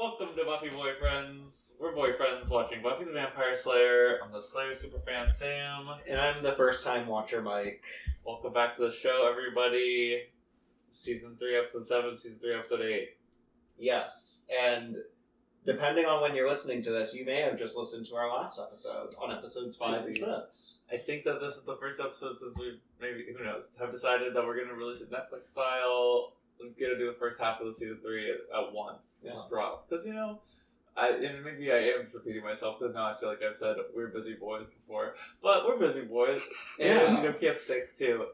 Welcome to Buffy Boyfriends. We're boyfriends watching Buffy the Vampire Slayer. I'm the Slayer superfan Sam. And I'm the first time watcher, Mike. Welcome back to the show, everybody. Season 3, Episode 7, Season 3, Episode 8. Yes. And depending on when you're listening to this, you may have just listened to our last episode on episodes 5 and Maybe. 6. I think that this is the first episode since we've, maybe, who knows, have decided that we're going to release it Netflix style. To do the first half of the Season 3 at, at once. Yeah. Just drop. Because, you know, I, and maybe I am repeating myself because now I feel like I've said we're busy boys before, but we're busy boys, and Yeah. you know can't stick to,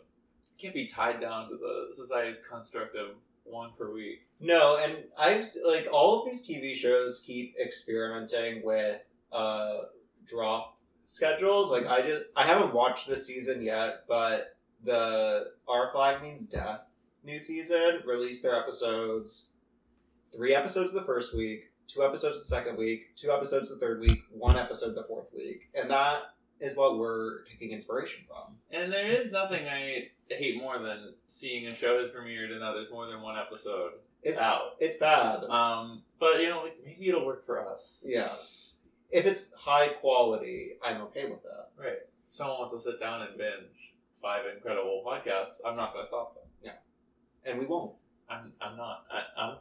can't be tied down to the society's construct of one per week. No, and I've like all of these TV shows keep experimenting with uh drop schedules. Like I just I haven't watched this season yet, but the Our Flag Means Death new season released their episodes three episodes the first week, two episodes the second week, two episodes the third week, one episode the fourth week. And that is what we're taking inspiration from. And there is nothing I hate more than seeing a show that premiered and now there's more than one episode It's out. it's bad. Um, but you know, like, maybe it'll work for us. yeah. If it's high quality, I'm okay with that. Right. If someone wants to sit down and binge five incredible podcasts, I'm not going to stop. And we won't. I'm, I'm not. I, I'm,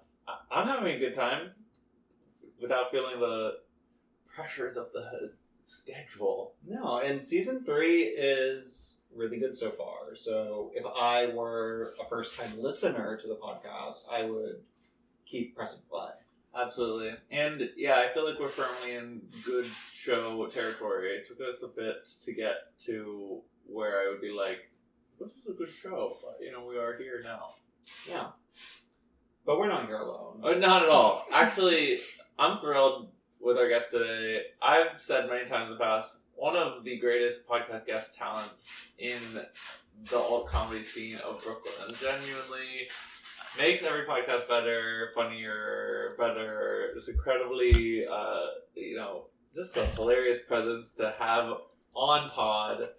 I'm having a good time without feeling the pressures of the schedule. No, and season three is really good so far. So if I were a first time listener to the podcast, I would keep pressing play. Absolutely. And yeah, I feel like we're firmly in good show territory. It took us a bit to get to where I would be like, this is a good show. But, you know, we are here now. Yeah. But we're not here alone. Uh, not at all. Actually, I'm thrilled with our guest today. I've said many times in the past, one of the greatest podcast guest talents in the alt comedy scene of Brooklyn. Genuinely makes every podcast better, funnier, better. Just incredibly, uh, you know, just a hilarious presence to have on pod.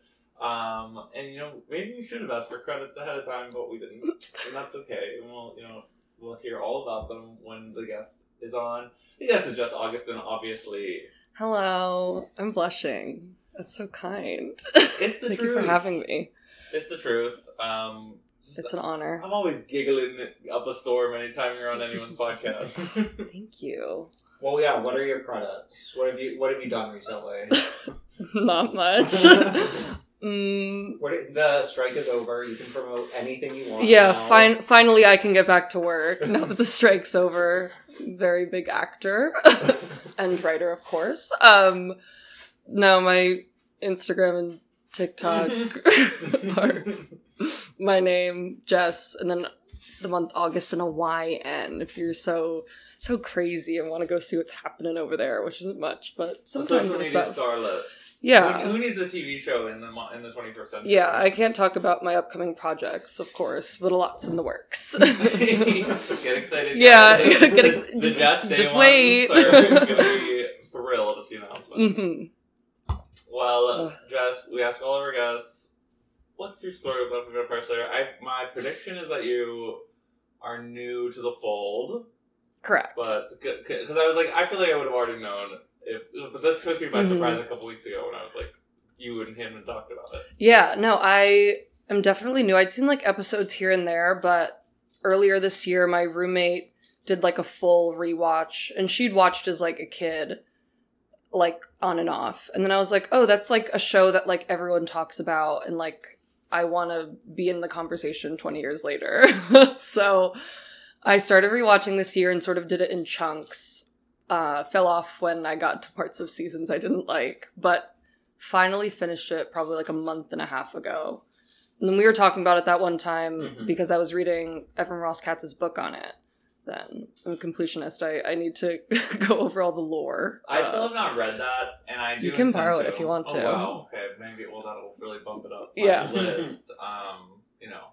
Um, and you know, maybe we should have asked for credits ahead of time, but we didn't, and that's okay. And we'll, you know, we'll hear all about them when the guest is on. The guest is Jess Augustyn, obviously. Hello, I'm blushing. That's so kind. It's the Thank truth. you for having me. It's the truth. Um, just- It's an honor. I'm always giggling up a storm anytime you're on anyone's podcast. Thank you. Well, yeah. What are your credits? What have you What have you done recently? Not much. mm, what the strike is over. You can promote anything you want. yeah, fin- finally I can get back to work now that the strike's over. Very big actor and writer, of course. Um, no, my Instagram and TikTok are my name, Jess, and then the month August and a YN. If you're so so crazy and want to go see what's happening over there, which isn't much, but sometimes media stuff. starlet. Yeah. Who, who needs a TV show in the in the 21st century? Yeah, I can't talk about my upcoming projects, of course, but a lot's in the works. Get excited. Yeah, guys. get ex- the just- Just, just wait. Are going to be thrilled at the announcement. hmm Well, Ugh. Jess, we ask all of our guests, what's your story Buffy the Vampire Slayer? I, my prediction is that you are new to the fold, Correct. but because I was like, I feel like I would have already known if, but this took me by Mhm. surprise a couple weeks ago when I was like, you and him had talked about it. Yeah, no, I am definitely new. I'd seen like episodes here and there, but earlier this year, my roommate did like a full rewatch, and she'd watched as like a kid, like on and off. And then I was like, oh, that's like a show that like everyone talks about, and like I want to be in the conversation 20 years later. so I started rewatching this year and sort of did it in chunks. Uh, fell off when I got to parts of seasons I didn't like, but finally finished it probably like a month and a half ago. And then we were talking about it that one time Mhm. because I was reading Evan Ross Katz's book on it. Then I'm a completionist. I, I need to go over all the lore. I Uh, still have not read that, and I do. You can borrow it if you want Oh, to. wow. Okay, maybe. Well, that'll really bump it up. My Yeah. List. Um, you know,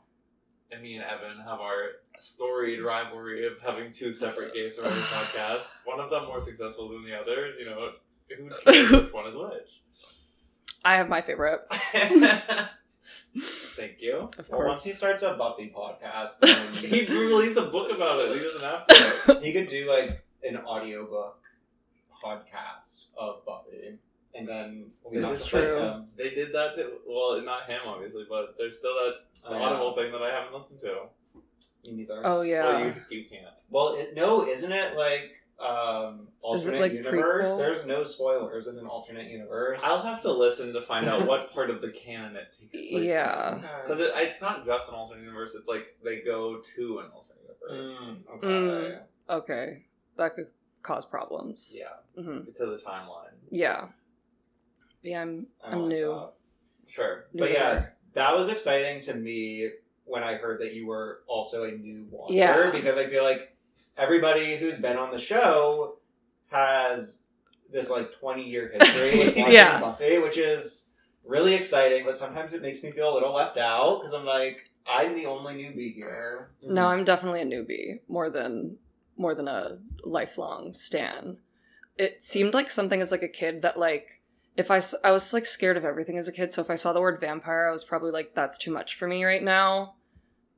and me and Evan have our storied rivalry of having two separate gay survivor podcasts. One of them more successful than the other. You know, who cares which one is which? I have my favorite. Thank you. Of Well, once he starts a Buffy podcast, then He released a book about it. He doesn't have to. he could do like an audiobook podcast of Buffy, and then we This got is to true. fight him. They did that too. Well, not him, obviously, but there's still that oh, I Audible thing that I haven't listened to. Me neither. Oh yeah. Well, you, you can't. Well, it, no, isn't it like um Is it alternate like universe? prequel? There's no spoilers in an alternate universe. I'll have to listen to find out what part of the canon it takes place. Yeah. Because it, it's not just an alternate universe. It's like they go to an alternate universe. Mm, okay. Mm. Okay, that could cause problems. Yeah, hmm to the timeline. Yeah. Yeah, I'm I don't I'm like new. that. Sure. new But yeah, here. that was exciting to me when I heard that you were also a new watcher Yeah. because I feel like everybody who's been on the show has this like 20 year history with watching Yeah. Buffy, which is really exciting, but sometimes it makes me feel a little left out because I'm like, I'm the only newbie here. No, I'm definitely a newbie more than more than a lifelong stan. It seemed like something as like a kid that like if I, I was like scared of everything as a kid, so if I saw the word vampire, I was probably like that's too much for me right now.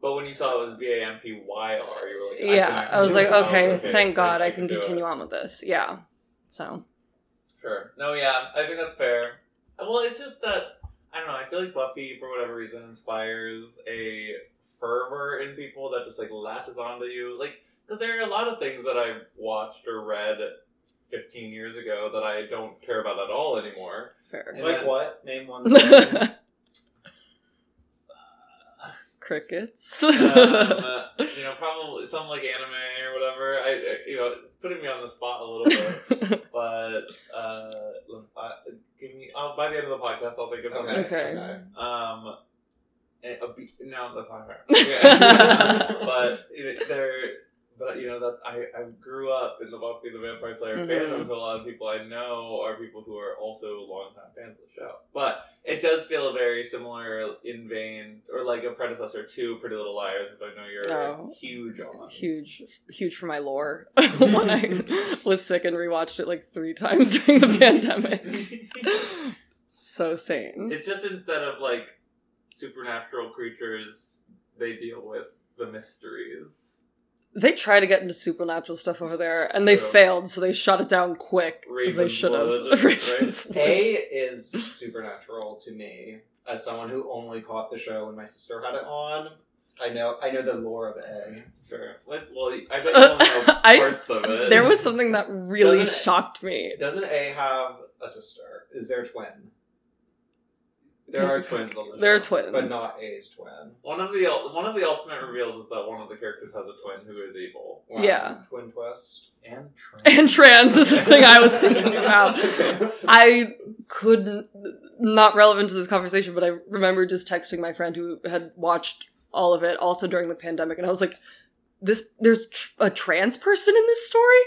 But when you saw it was V A M P Y R, you were like, yeah, I was like, oh, okay, thank God I can continue on with this. Yeah. So, Sure. No, yeah, I think that's fair. Well, it's just that I don't know. I feel like Buffy, for whatever reason, inspires a fervor in people that just like latches onto you. Like, because there are a lot of things that I've watched or read 15 years ago that I don't care about at all anymore. fair. And Like then- what? Name one thing. Crickets. um, you know, probably some like anime or whatever. I, I- you know, putting me on the spot a little bit. but uh, uh, give me. Oh, by the end of the podcast, I'll think of something. Okay. Um, and a be- no, that's not fair. Yeah. but you know, there, but you know that I, I grew up in the Buffy the Vampire Slayer Mhm. fandom, so a lot of people I know are people who are also longtime fans of the show. But it does feel very similar in vein, or like a predecessor to Pretty Little Liars, which I know you're Oh. huge on. huge huge for my lore when i was sick and rewatched it like three times during the pandemic so sane It's just instead of like supernatural creatures, they deal with the mysteries. They try to get into supernatural stuff over there and they True. failed so they shut it down quick as they should have right? Ravenswood. A is supernatural to me as someone who only caught the show when my sister had it on. I know I know the lore of A. Sure. What, well, I bet you uh, only know I- parts of it. there was something that really Doesn't it- shocked me Doesn't A have a sister? Is there a twin? There are twins on the show. they're twins But not A's twin. One of the ul- one of the ultimate reveals is that one of the characters has a twin who is evil. Wow. Yeah. Twin twist. And trans. and trans is the thing i was thinking about I couldn't not relevant to this conversation, but I remember just texting my friend who had watched all of it also during the pandemic, and I was like, "This there's tr- a trans person in this story.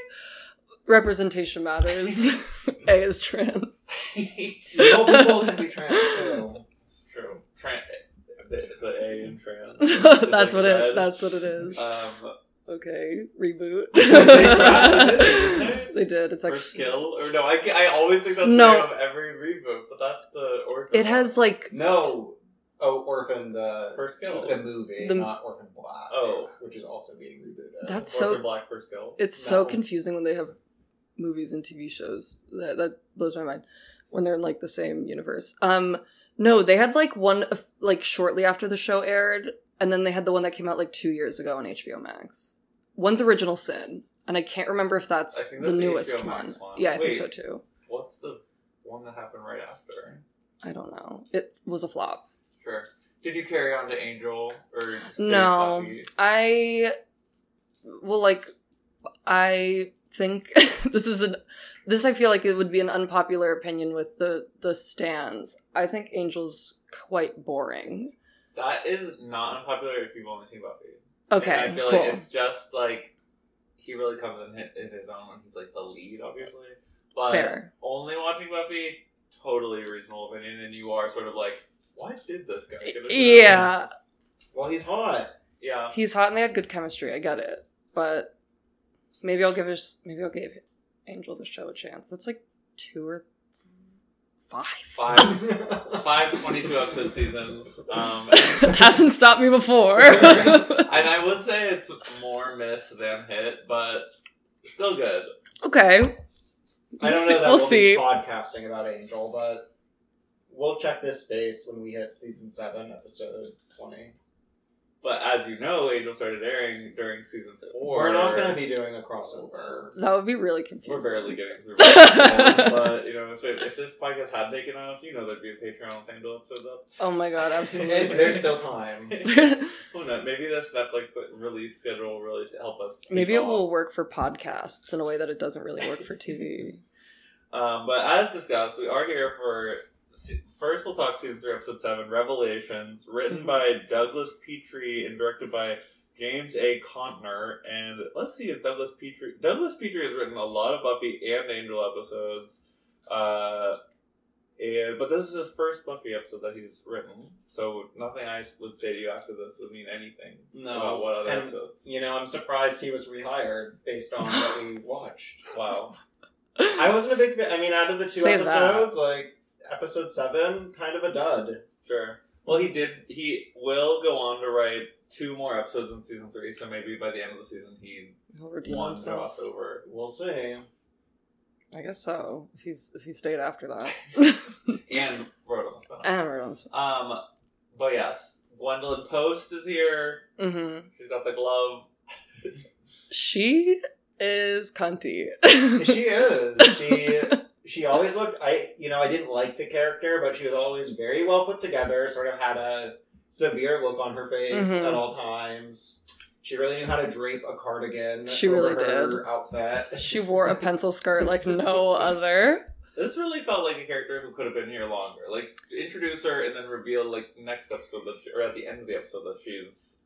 Representation matters. a is trans. Real people can be trans too. it's true. Tran- the, the A in trans. That's like what it. That's what it is. Um, Okay, reboot. They they did. It's first actually kill or no? I, I always think that's No. the name of every reboot, but that's the orphan. it has like No. Oh, Orphan the First Kill. the movie, The- not Orphan Black. Oh. which is also being rebooted. That's Orphan so- Black first kill. It's so confusing when they have movies and TV shows. That that blows my mind when they're in like the same universe. Um, no, they had like one of- like shortly after the show aired, and then they had the one that came out like two years ago on HBO Max. One's Original Sin, and I can't remember if that's, I think the that's the newest one. One. Yeah, I Wait. think so too. What's the one that happened right after? I don't know. It was a flop. Sure. Did you carry on to Angel or No? I well, like I think this is an this. I feel like it would be an unpopular opinion with the the stands. I think Angel's quite boring. That is not unpopular if you've only seen Buffy. Okay, And I feel cool. like it's just like he really comes in, hi- in his own when he's like the lead, obviously. But Fair. only watching Buffy, totally reasonable opinion, and you are sort of like, why did this guy get a? Yeah, Well, he's hot. Yeah. he's hot and they had good chemistry. I get it, but maybe I'll give his maybe I'll give Angel the show a chance. That's like two or five. Five, five 22 episode seasons. Um, Hasn't stopped me before. and I would say it's more miss than hit, but Still good. Okay. I don't know that we'll we'll, see. be podcasting about Angel, but we'll check this space when we hit season seven, episode twenty. But as you know, Angel started airing during season four. We're not going to be doing a crossover. That would be really confusing. We're barely getting through. but you know, if, it, if this podcast had taken off, you know, there'd be a Patreon with Angel episodes up. Oh my god, And absolutely. there's still time. Who knows? Maybe this Netflix release schedule will really help us. Maybe it off. will work for podcasts in a way that it doesn't really work for TV. Um, but as discussed, we are here for se- first. We'll talk season three, episode seven, Revelations, written Mhm. by Douglas Petrie and directed by James A. Contner. And let's see if Douglas Petrie. Douglas Petrie has written a lot of Buffy and Angel episodes. Uh, and but this is his first Buffy episode that he's written, so nothing I would say to you after this would mean anything about what other and episodes. you know, I'm surprised he was rehired based on what we watched. Wow. I wasn't a big fan. I mean, out of the two Say that. episodes, like episode seven, kind of a dud. Sure. Well, he did. He will go on to write two more episodes in season three, so maybe by the end of the season he He'll redeem won himself. crossover. We'll see. I guess so. If he's if he stayed after that. And wrote on the spin and we're on this Um, but yes, Gwendolyn Post is here. hmm She's got the glove. She is cunty. she is. She she always looked. I you know I didn't like the character, but she was always very well put together. Sort of had a severe look on her face Mhm. at all times. She really knew how to drape a cardigan. She over really her did. Outfit. she wore a pencil skirt like no other. This really felt like a character who could have been here longer. Like introduce her and then reveal like next episode that she, or at the end of the episode that she's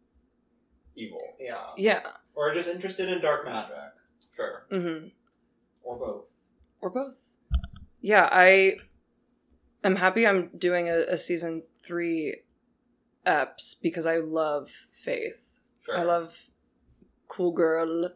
evil. Yeah. Yeah. Or just interested in dark magic, Sure. Mm-hmm. or both. Or both. Yeah, I am happy I'm doing a, a season three eps because I love Faith. Sure. I love cool girl,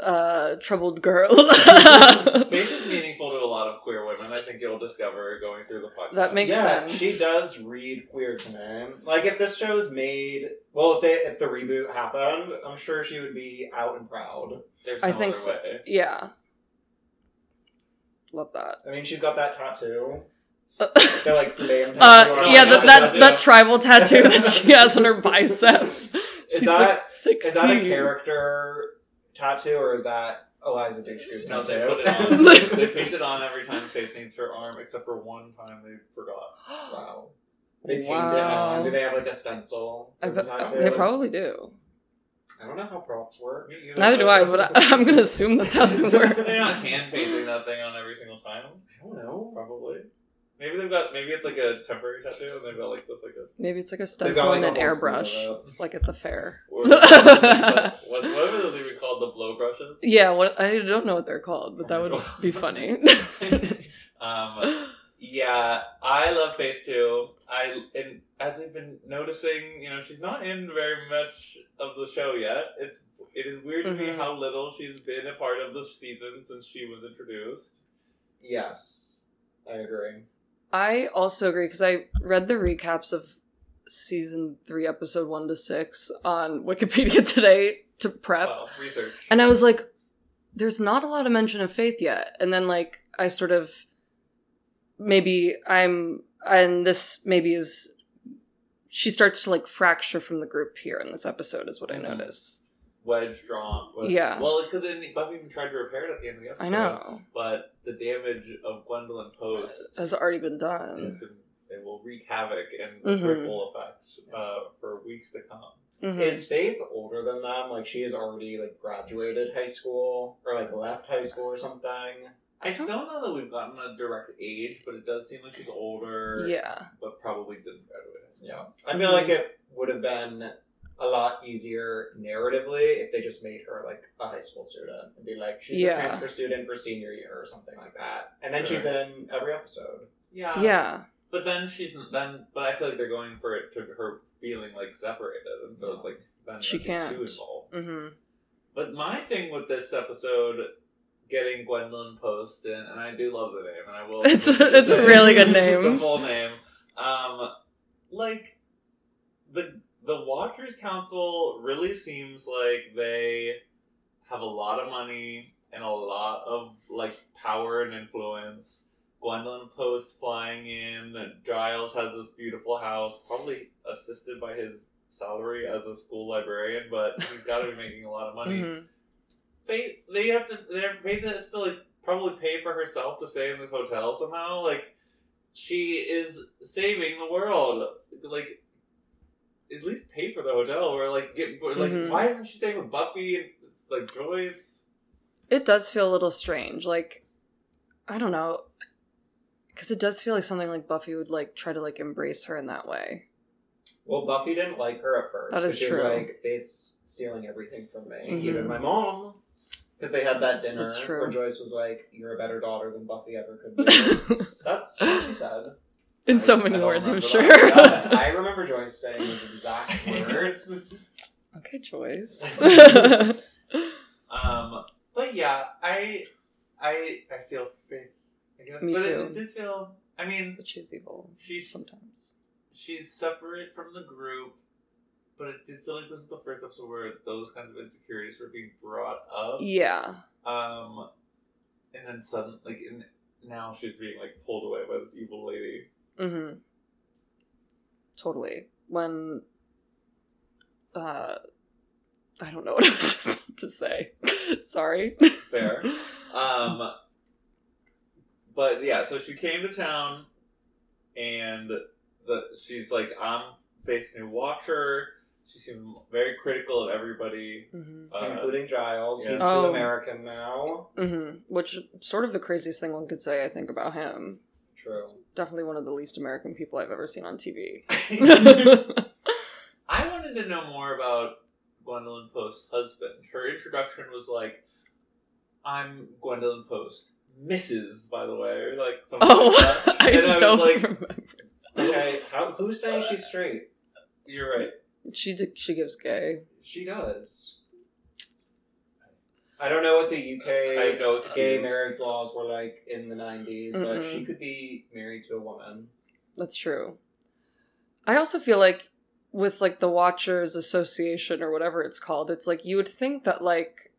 uh, troubled girl. Faith is meaningful to a lot of queer women. I think you'll discover going through the podcast. That makes yeah, sense. she does read queer to me. Like if this show's made, well, if they, if the reboot happened, I'm sure she would be out and proud. There's I think other so. way. yeah. Love that. I mean, she's got that tattoo. Uh, They're like flame. Uh, yeah, that, that, that tribal tattoo that she has on her bicep. She's that- like 16. Is that a character tattoo or is that Eliza Dushku's No, tattoo? they put it on. they, they paint it on every time Faith needs her arm, except for one time they forgot. wow. They paint it on. Do they have like a stencil? I for the bet, tattoo? they probably do. I don't know how props work. Me either, Neither do I, but I, I'm gonna assume that's how they work. They're not hand painting that thing on every single time. I don't know. Probably. Maybe they've got. Maybe it's like a temporary tattoo, and they've got like just like a. Maybe it's like a stencil like, and an a whole sleeve of airbrush, like at the fair. Or what, what are those even called? The blow brushes. Yeah, what I don't know what they're called, but that would be funny. um, yeah, I love Faith too. I and as we've been noticing, you know, she's not in very much of the show yet. It's it is weird to me Mhm. how little she's been a part of the season since she was introduced. Yes, I agree. I also agree because I read the recaps of season three, episode one to six on Wikipedia today to prep, Well, research. and I was like, "There's not a lot of mention of faith yet." And then, like, I sort of maybe I'm, and this maybe is she starts to like fracture from the group here in this episode, is what I Mhm. notice. wedge drawn. Wedge. Yeah. Well, because Buffy even tried to repair it at the end of the episode. I know But the damage of Gwendolyn Post has already been has done. been. It will wreak havoc and Mhm. ripple effect uh, for weeks to come. Mhm. Is Faith older than them? Like she has already like graduated high school or like left high school or something. I don't know that we've gotten a direct age, but it does seem like she's older. yeah, But probably didn't graduate. Yeah, I feel Mhm. like it would have been a lot easier narratively if they just made her like a high school student and be like she's Yeah. a transfer student for senior year or something like that, and then Sure. she's in every episode. Yeah. yeah. But then she's then. But I feel like they're going for it to her feeling like separated, and so it's like then She can't. too involved. hmm But my thing with this episode, getting Gwendolyn Post in, and I do love the name, and I will. It's a- it's a really good name. the full name, um, like the the Watchers Council really seems like they have a lot of money and a lot of like power and influence. Gwendolyn Post flying in. Giles has this beautiful house, probably assisted by his salary as a school librarian, but he's got to be making a lot of money. Mhm. Faith, they have to. They're Faith has to like probably pay for herself to stay in this hotel somehow. Like she is saving the world. Like at least pay for the hotel or like get like Mhm. why isn't she staying with Buffy and it's like Joyce? It does feel a little strange. Like, I don't know. Because it does feel like something like Buffy would like try to like embrace her in that way. Well, Buffy didn't like her at first. That is 'cause she true. was like, Faith's stealing everything from me, Mhm. even my mom. Because they had that dinner That's true. where Joyce was like, "You're a better daughter than Buffy ever could be." That's what she said. in so many words, I'm sure. that. I remember Joyce saying those exact words. okay, Joyce. Um, but yeah, I, I, I feel for Faith. I guess, Me but too. It, it did feel. I mean, but she's evil she's sometimes. she's separate from the group, but it did feel like this is the first episode where those kinds of insecurities were being brought up. Yeah. Um, and then suddenly, like, in, now she's being like pulled away by this evil lady. Mm-hmm. Totally. When uh I don't know what I was about to say. Sorry. Fair. Um, but yeah, so she came to town, and the she's like, I'm Faith's new watcher. She seemed very critical of everybody. hmm Uh, including Giles. yeah. He's too Oh. American now. hmm Which sort of the craziest thing one could say, I think, about him. True. Definitely one of the least American people I've ever seen on TV. I wanted to know more about Gwendolyn Post's husband. Her introduction was like, "I'm Gwendolyn Post, Mrs." By the way, like something oh, like that. I And I was don't like- remember. Okay, how, who's saying she's straight? You're right. She did, she gives gay. She does. I don't know what the UK I have no gay excuse. marriage laws were like in the 90s, but Mm-mm. she could be married to a woman. That's true. I also feel like with like the Watchers Association or whatever it's called, it's like you would think that like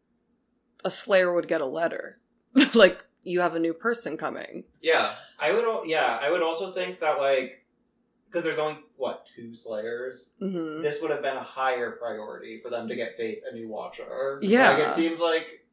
a Slayer would get a letter, like you have a new person coming. Yeah, I would, yeah, I would also think that like, because there's only what two Slayers, hmm this would have been a higher priority for them to get Faith a new Watcher. Yeah. like it seems like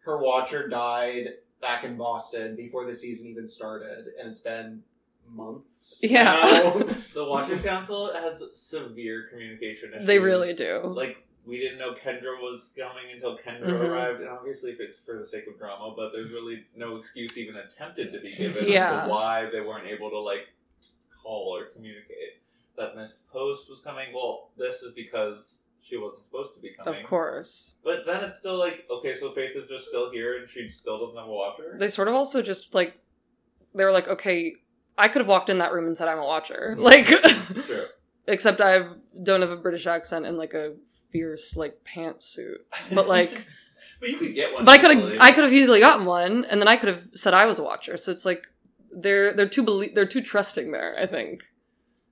her Watcher died back in Boston before the season even started, and it's been months. Yeah. the Watchers Council has severe communication issues. They really do. Like we didn't know Kendra was coming until Kendra Mhm. arrived, and obviously if it's for the sake of drama, but there's really no excuse even attempted to be given Yeah. as to why they weren't able to like call or communicate that Miss Post was coming. Well, this is because she wasn't supposed to be coming. of course. But then it's still like, okay, so Faith is just still here and she still doesn't have a watcher? They sort of also just like they were like, okay, I could have walked in that room and said I'm a Watcher, like, It's true. except I don't have a British accent and like a fierce like pantsuit. But like. but you could get one. But I could have I could have easily gotten one, and then I could have said I was a watcher. So it's like they're they're too belie- they're too trusting there. I think.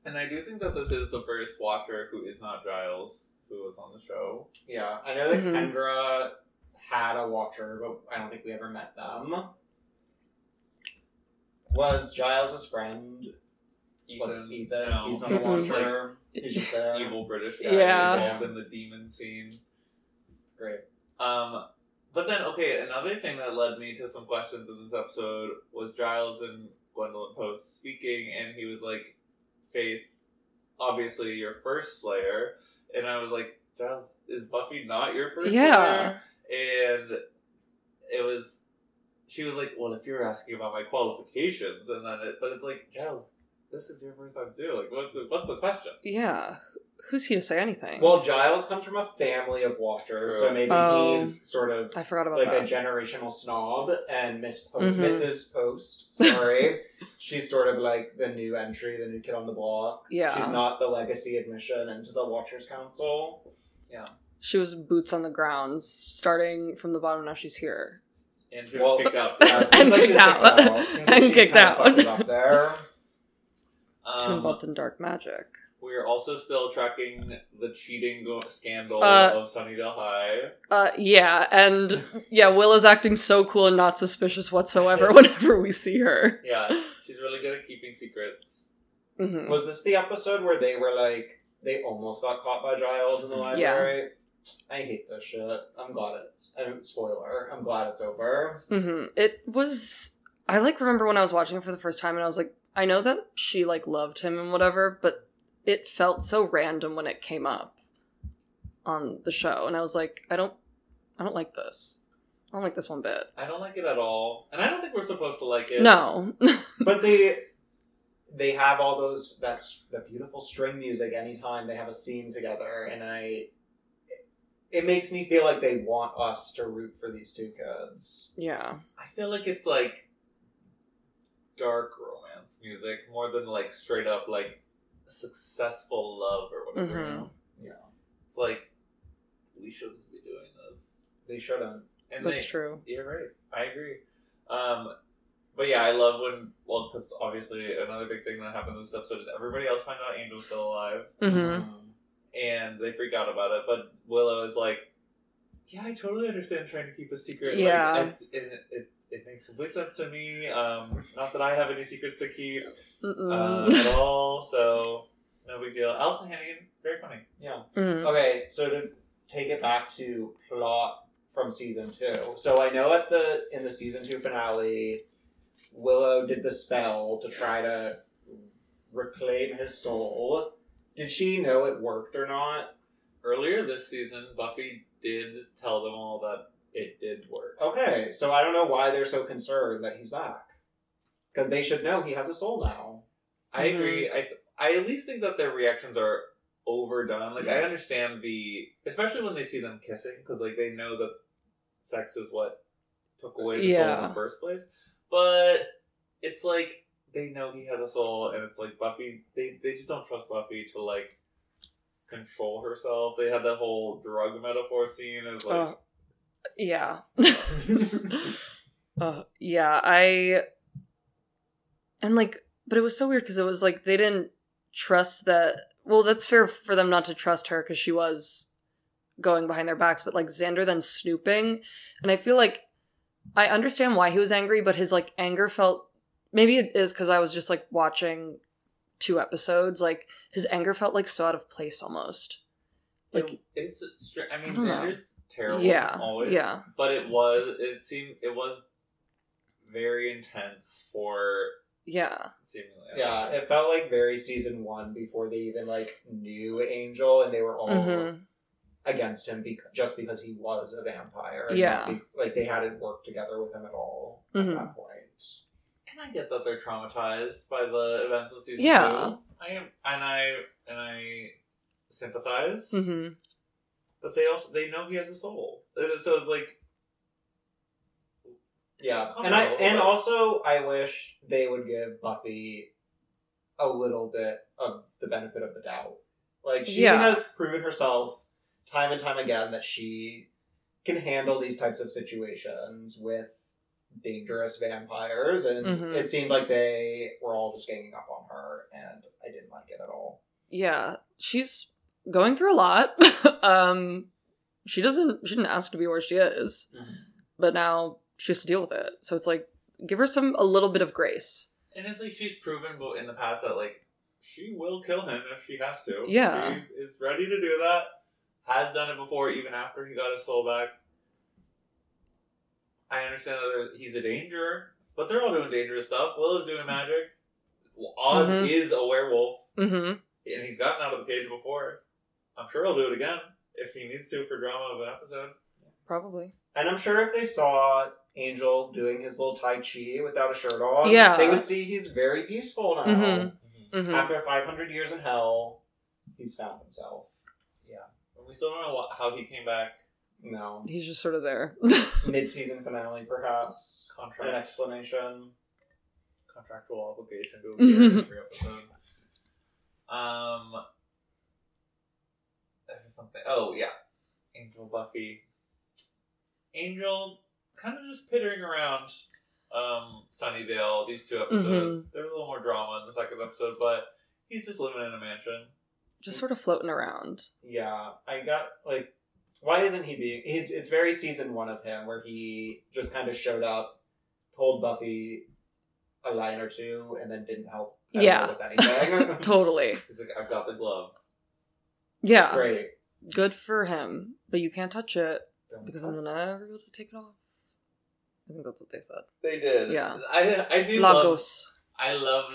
And I do think that this is the first watcher who is not Giles, who was on the show. Yeah, I know that Mhm. Kendra had a watcher, but I don't think we ever met them. Was Giles' friend? What's Ethan, Ethan? no. He's not a watcher. He's just there. evil British guy Yeah. involved in the demon scene. Great. Um, but then okay, another thing that led me to some questions in this episode was Giles and Gwendolyn Post speaking, and he was like, "Faith, obviously your first Slayer," and I was like, "Giles, is Buffy not your first Yeah. Slayer?" And it was, she was like, "Well, if you're asking about my qualifications," and then it, but it's like, Giles, this is your first time too. Like, what's the, what's the question? Yeah. Who's he to say anything? Well, Giles comes from a family of watchers, True. so maybe Oh. he's sort of I forgot about like a generational snob, and Miss po- Mhm. Mrs. Post, sorry, she's sort of like the new entry, the new kid on the block. Yeah. she's not the legacy admission into the Watchers Council. Yeah. She was boots on the ground, starting from the bottom. Now she's here. And she was Well, kicked out. Yeah, it seems And like she's kicked out. Seems like And she kicked kinda out. fucked it up there. Too Um, involved in dark magic. We are also still tracking the cheating scandal Uh, of Sunnydale High. Uh, yeah, and yeah, Willow's acting so cool and not suspicious whatsoever whenever we see her. Yeah, she's really good at keeping secrets. hmm Was this the episode where they were like they almost got caught by Giles in the Mhm. Yeah. library? I hate this shit. I'm glad it's. I mean, spoiler. I'm glad it's over. hmm It was. I like remember when I was watching it for the first time, and I was like, I know that she like loved him and whatever, but it felt so random when it came up on the show, and I was like, I don't, I don't like this. I don't like this one bit. I don't like it at all, and I don't think we're supposed to like it. No. But they they have all those that's the beautiful string music anytime they have a scene together, and I. It makes me feel like they want us to root for these two kids. yeah. I feel like it's like dark romance music more than like straight up like successful love or whatever. you Mhm. know? Yeah, It's like we shouldn't be doing this. they shouldn't. And That's they, true. You're right. I agree. Um, but yeah, I love when well, because obviously another big thing that happens in this episode is everybody else finds out Angel's still alive, hmm Um, and they freak out about it. But Willow is like, "Yeah, I totally understand trying to keep a secret. Yeah. like, it's, it, it's, it makes complete sense to me. Um, not that I have any secrets to keep uh, at all, so no big deal. Alyson Hannigan, very funny. yeah. Mhm. Okay, so to take it back to plot from season two. So I know at the in the season two finale, Willow did the spell to try to reclaim his soul. Did she know it worked or not? Earlier this season, Buffy did tell them all that it did work. Okay, so I don't know why they're so concerned that he's back. Because they should know he has a soul now. I Mhm. agree. I I at least think that their reactions are overdone. Like I understand the, especially when they see them kissing, because like they know that sex is what took away the soul in the first place. But it's like they know he has a soul, and it's like Buffy. They they just don't trust Buffy to like control herself. They had that whole drug metaphor scene as like. Uh, yeah. uh, yeah, I and like but it was so weird because it was like they didn't trust that well that's fair for them not to trust her because she was going behind their backs but like xander then snooping and i feel like i understand why he was angry but his like anger felt maybe it is because i was just like watching two episodes like his anger felt like so out of place almost like it, it's str- I mean, I don't know. Xander's terrible. yeah always. yeah but it was it seemed it was very intense for yeah seemingly yeah, it felt like very season one before they even like knew Angel and they were all Mhm. against him because, just because he was a vampire. Yeah. not be- like they hadn't worked together with him at all Mhm. at that point. And I get that they're traumatized by the events of season Yeah. two. I am and I and I sympathize, hmm but they also they know he has a soul, Uh, so it's like Yeah, Come and I and what? also I wish they would give Buffy a little bit of the benefit of the doubt. Like she Yeah. has proven herself time and time again that she can handle these types of situations with dangerous vampires, and Mhm. it seemed like they were all just ganging up on her, and I didn't like it at all. yeah she's going through a lot um she doesn't she didn't ask to be where she is but now she has to deal with it so it's like give her some a little bit of grace and it's like she's proven in the past that like she will kill him if she has to. Yeah. she is ready to do that. Has done it before, even after he got his soul back. I understand that he's a danger, but they're all doing dangerous stuff. Willow's doing magic. Oz Mhm. is a werewolf, mm-hmm and he's gotten out of the cage before. I'm sure he'll do it again if he needs to for drama of an episode. probably And I'm sure if they saw Angel doing his little tai chi without a shirt on, Yeah. they would see he's very peaceful now. Mhm. hmm After 500 years in hell, he's found himself. Yeah. And we still don't know what, how he came back. No. he's just sort of there Mid-season finale, perhaps. An Contract, explanation. contractual obligation to appear in every episode. Um, there's something. Oh yeah, Angel Buffy. Angel kind of just pittering around um, Sunnydale. These two episodes. There's a little more drama in the second episode, but he's just living in a mansion. just sort of floating around. Yeah, I got like, why isn't he being? It's it's very season one of him where he just kind of showed up, told Buffy a line or two, and then didn't help. Yeah. with anything. Totally. He's like, I've got the glove. Yeah. Great. Good for him. But you can't touch it because I'm never able to take it off. I think that's what they said. They did. Yeah. I I do love Lagos. I love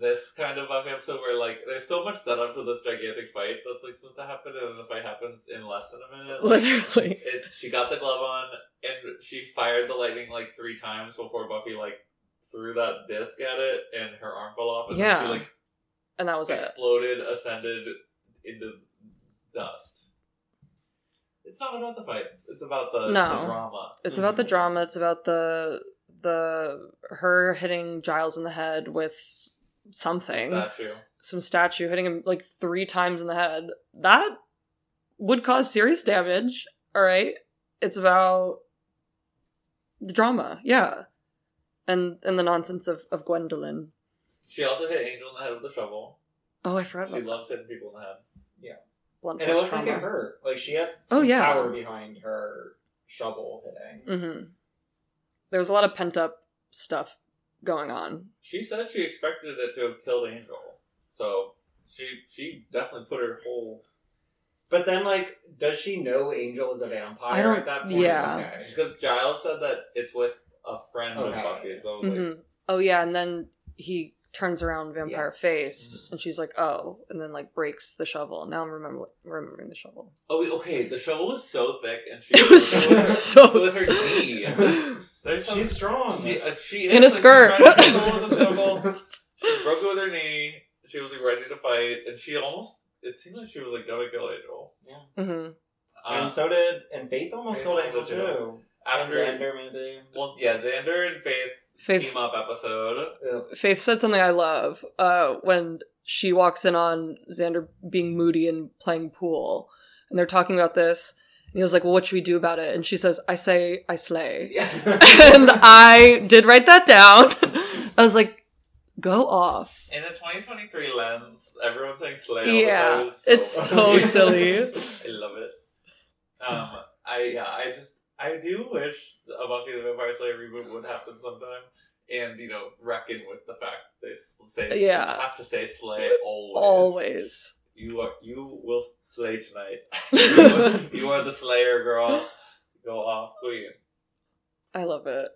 this kind of Buffy episode where like there's so much setup to this gigantic fight that's like supposed to happen, and then the fight happens in less than a minute. Like, Literally. it, she got the glove on, and she fired the lightning like three times before Buffy like threw that disc at it, and her arm fell off, and Yeah. she like And that was it. exploded, ascended into dust. It's not about the fights. It's about the, No. the drama. It's about the Mhm. drama. It's about the the her hitting Giles in the head with something, Statue. some statue hitting him like three times in the head. That would cause serious damage. All right, it's about the drama, yeah, and and the nonsense of of Gwendolyn. She also hit Angel in the head with a shovel. Oh, I forgot She about that. loves hitting people in the head. Yeah Blunt And it like trauma. hurt. Like she had Oh, some yeah. power behind her shovel hitting. Mm-hmm. There was a lot of pent up stuff going on. She said she expected it to have killed Angel. So she she definitely put her whole But then, like, does she know Angel is a vampire I don't- at that point? yeah. Okay. because Giles said that it's with a friend of Okay. Buffy's. So I was like, hmm Oh yeah, and then he turns around vampire Yes. face, Mhm. and she's like, "Oh," and then like breaks the shovel. Now I'm remember- remembering the shovel. oh okay, the shovel was so thick, and she It was with, so. with her knee. There's some, She's strong. She, uh, she In is, a skirt. She, tried to control the shovel. she broke it with her knee. She was like ready to fight, and she almost. It seemed like she was like gonna kill Angel. hmm Uh, and so did and Faith almost Faith killed Angel almost too. after, and Xander maybe. well, yeah, Xander and Faith Faith team up episode. Ugh. Faith said something I love uh, when she walks in on Xander being moody and playing pool, and they're talking about this. And he was like, "Well, what should we do about it?" And she says, "I say I slay." Yes. and I did write that down. I was like, "Go off." In a 2023 lens, everyone's saying slay. Yeah, time. It's it's so funny. silly. I love it. Um, I yeah, I just I do wish a Buffy the Vampire Slayer reboot would happen sometime, and you know reckon with the fact they say Yeah. have to say slay always. Always. You are you will slay tonight. you, are, the Slayer girl. Go off, queen. I love it.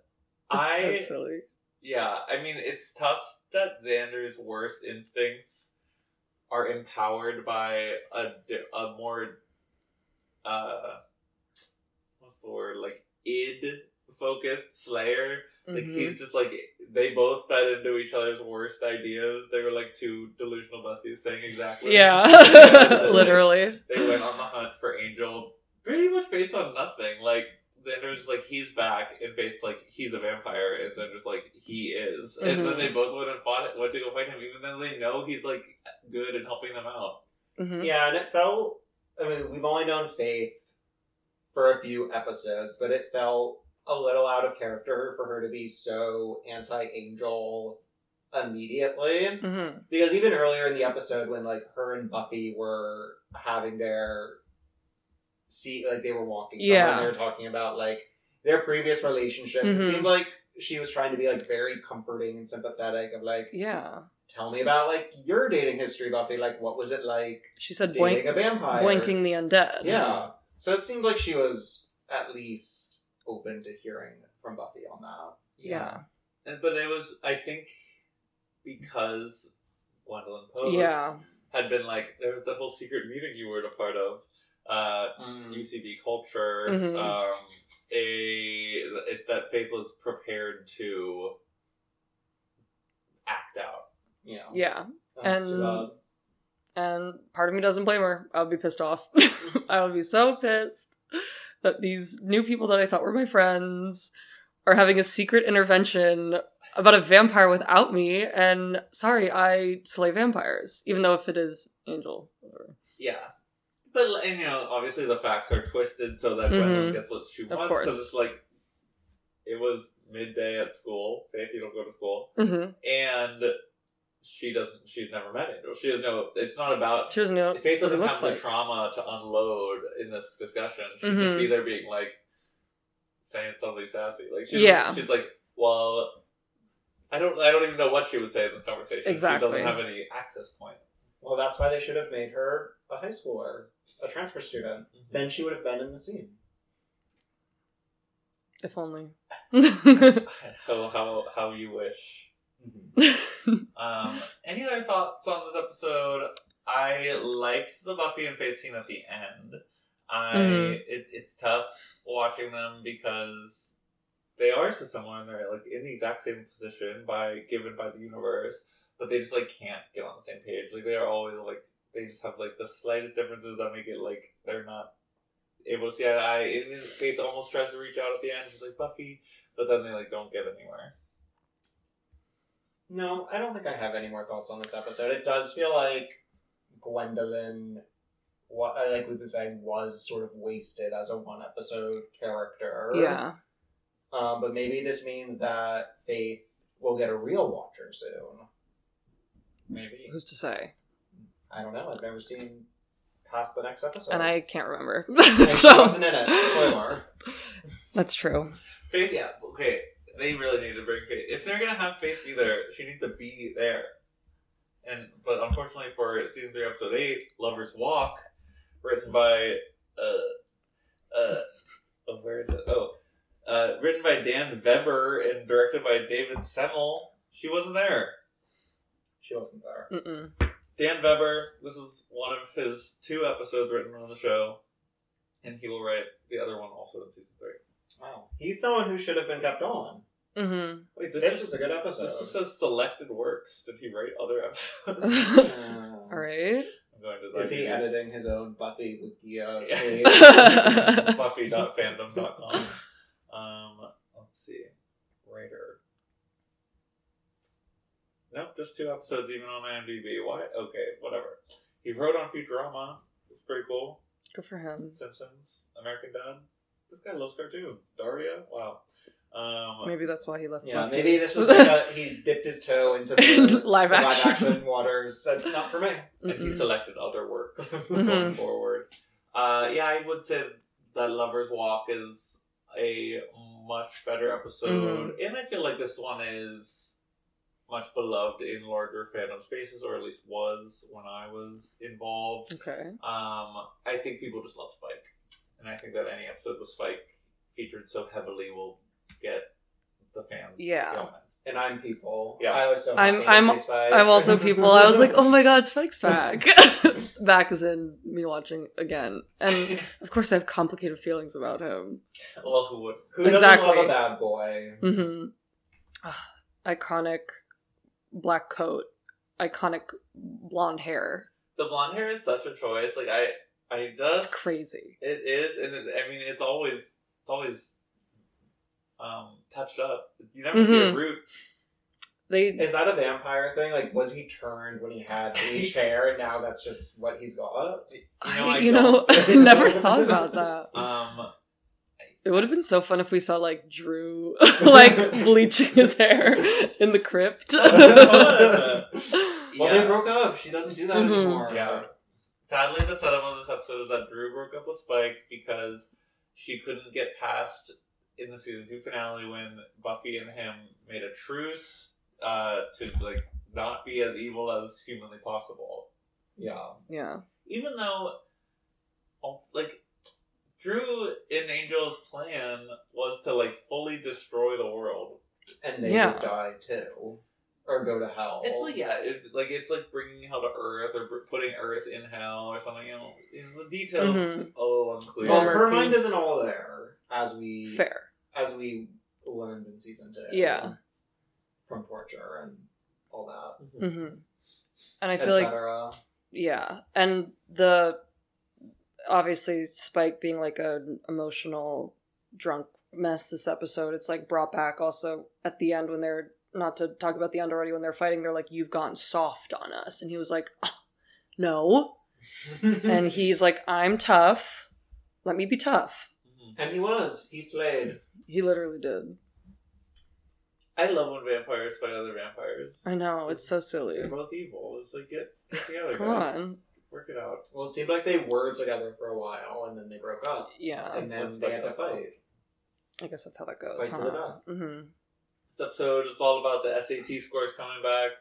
It's I so silly. Yeah, I mean, it's tough that Xander's worst instincts are empowered by a, a more, uh, what's the word? Like, id focused Slayer. Like, Mhm. he's just like, they both fed into each other's worst ideas. They were like two delusional besties saying exactly. Yeah, literally. They went on the hunt for Angel pretty much based on nothing. Like, Xander's just like, he's back, and Faith's like, he's a vampire, and Xander's like, he is. And then they both went and fought it, went to go fight him, even though they know he's like good and helping them out. hmm Yeah, and it felt. I mean, we've only known Faith for a few episodes, but it felt a little out of character for her to be so anti-Angel immediately. hmm Because even earlier in the episode, when like her and Buffy were having their see, like they were walking somewhere, Yeah. and they were talking about like their previous relationships. Mhm. It seemed like she was trying to be like very comforting and sympathetic. Of like, Yeah. tell me about like your dating history, Buffy. Like, what was it like She said dating a vampire? boinking the undead. Yeah. So it seemed like she was at least open to hearing from Buffy on that. Yeah. And, but it was, I think, because Gwendolyn Post Yeah. had been like, there was the whole secret meeting you were a part of. Uh, Mm. UCB culture, Mhm. um, a it, that Faith was prepared to act out. You know. Yeah. That's And- And part of me doesn't blame her. I would be pissed off. I would be so pissed that these new people that I thought were my friends are having a secret intervention about a vampire without me. And sorry, I slay vampires, even though if it is Angel. Whatever. Yeah. But and you know, obviously the facts are twisted so that. Gwendolyn gets what she wants because it's like it was midday at school. Faith, you don't go to school, hmm and she doesn't. She's never met Angel. She has no. It's not about. She doesn't know Faith it doesn't have the like. trauma to unload in this discussion. She'd Mhm. just be there being like saying something sassy. Like she's, Yeah. she's like, well, I don't. I don't even know what she would say in this conversation. Exactly. She doesn't have any access point. Well, that's why they should have made her a high schooler, a transfer student. Then she would have been in the scene. If only. How how how you wish. Um, any other thoughts on this episode? I liked the Buffy and Faith scene at the end. I Mhm. it, it's tough watching them because they are so similar and they're like in the exact same position by given by the universe, but they just like can't get on the same page. Like they are always like they just have like the slightest differences that make it like they're not able to see eye to eye. And then Faith almost tries to reach out at the end. She's like Buffy, but then they like don't get anywhere. No, I don't think I have any more thoughts on this episode. It does feel like Gwendolyn, what like we've been saying, was sort of wasted as a one episode character. yeah. Um, but maybe this means that Faith will get a real Watcher soon. Maybe. Who's to say? I don't know. I've never seen past the next episode. And I can't remember. And she so wasn't in it. Spoiler. that's true. Faith, yeah, okay. They really need to bring Faith. If they're gonna have Faith be there, she needs to be there. And but unfortunately for season three, episode eight, "Lovers Walk," written by uh uh oh, where is it? Oh, uh, written by Dan Vebber and directed by David Semel. She wasn't there. She wasn't there. Mm-mm. Dan Vebber. This is one of his two episodes written on the show, and he will write the other one also in season three. Wow. He's someone who should have been kept on. Mm-hmm. Wait, This, this, was is a good episode. This just says selected works. Did he write other episodes? Uh, All right. I'm going to Is he editing his own Buffy wiki uh, Yeah. page? Buffy.fandom.com. Um, let's see. Writer. Nope, just two episodes even on IMDb. Why? Okay, whatever. He wrote on Futurama. It's pretty cool. Good for him. Simpsons, American Dad. This guy loves cartoons. Daria? Wow. Um, Maybe that's why he left. yeah, maybe this was like a, he dipped his toe into the Live the action. live action waters. Said, not for me. and he selected other works Mhm. going forward. Uh, yeah, I would say that Lovers Walk is a much better episode, and I feel like this one is much beloved in larger fandom spaces, or at least was when I was involved. Okay. Um, I think people just love Spike, and I think that any episode with Spike featured so heavily will get the fans. Yeah. going. And I'm people. Yeah. I was so I'm- happy to I'm- see Spike. I'm also people. I was like, oh my god, Spike's back. back is in me watching again, and of course I have complicated feelings about him. well, who would? Who doesn't love a bad boy? Mm-hmm. Iconic black coat, iconic blonde hair. The blonde hair is such a choice. Like I, I just It's crazy. It is, and it, I mean, it's always it's always um, touched up. You never see a root. They Is that a vampire thing? Like, was he turned when he had bleached hair, and now that's just what he's got? You know, I, I you know, never thought about that. Um, It would have been so fun if we saw like Dru like bleaching his hair in the crypt. fun. Well, Yeah. they broke up. She doesn't do that Mhm. anymore. Yeah. Sadly, the setup of this episode is that Dru broke up with Spike because she couldn't get past in the season two finale when Buffy and him made a truce uh, to like not be as evil as humanly possible. Yeah. yeah. even though like Dru in Angel's plan was to like fully destroy the world. And they Yeah. would die too, or go to hell. It's like yeah, it, like it's like bringing hell to Earth or br- putting Earth in hell or something. You know, you the details Mhm. a little unclear. Well, her mind isn't all there, as we Fair. as we learned in season two. Yeah. from torture and all that, hmm And I feel like yeah, and the obviously Spike being like an emotional drunk mess this episode. It's like brought back also at the end when they're not to talk about the end already when they're fighting. They're like, "You've gone soft on us," and he was like, "Oh, "No," and he's like, "I'm tough. Let me be tough." Mhm. and he was he slayed. He literally did. I love when vampires fight other vampires. I know it's so silly. They're both evil. It's like get, get together, Come guys. on, Work it out. Well, it seemed like they were together for a while, and then they broke up, yeah. and then they had to fight. I guess that's how that goes, Fight to the huh? death. Hmm This episode is all about the SAT scores coming back.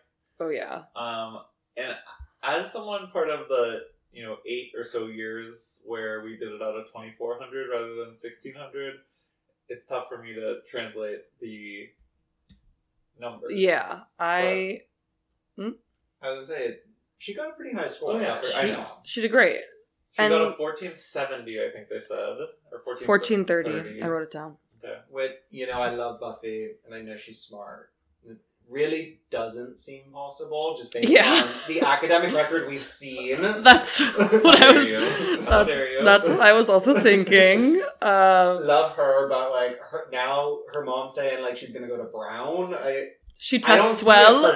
Oh yeah. Um, and as someone part of the you know eight or so years where we did it out of twenty four hundred rather than sixteen hundred, it's tough for me to translate the numbers. Yeah, I. I was gonna say she got a pretty high score. Oh, yeah, for- I She, know. she did great. she got a fourteen seventy. I think they said or fourteen thirty. I wrote it down. Okay. With you know, I love Buffy, and I know she's smart. It really doesn't seem possible, just based Yeah. on the academic record we've seen. That's what I was. That's that's what I was also thinking. Um, love her, but like her, now, her mom saying like she's gonna go to Brown. I she tests well.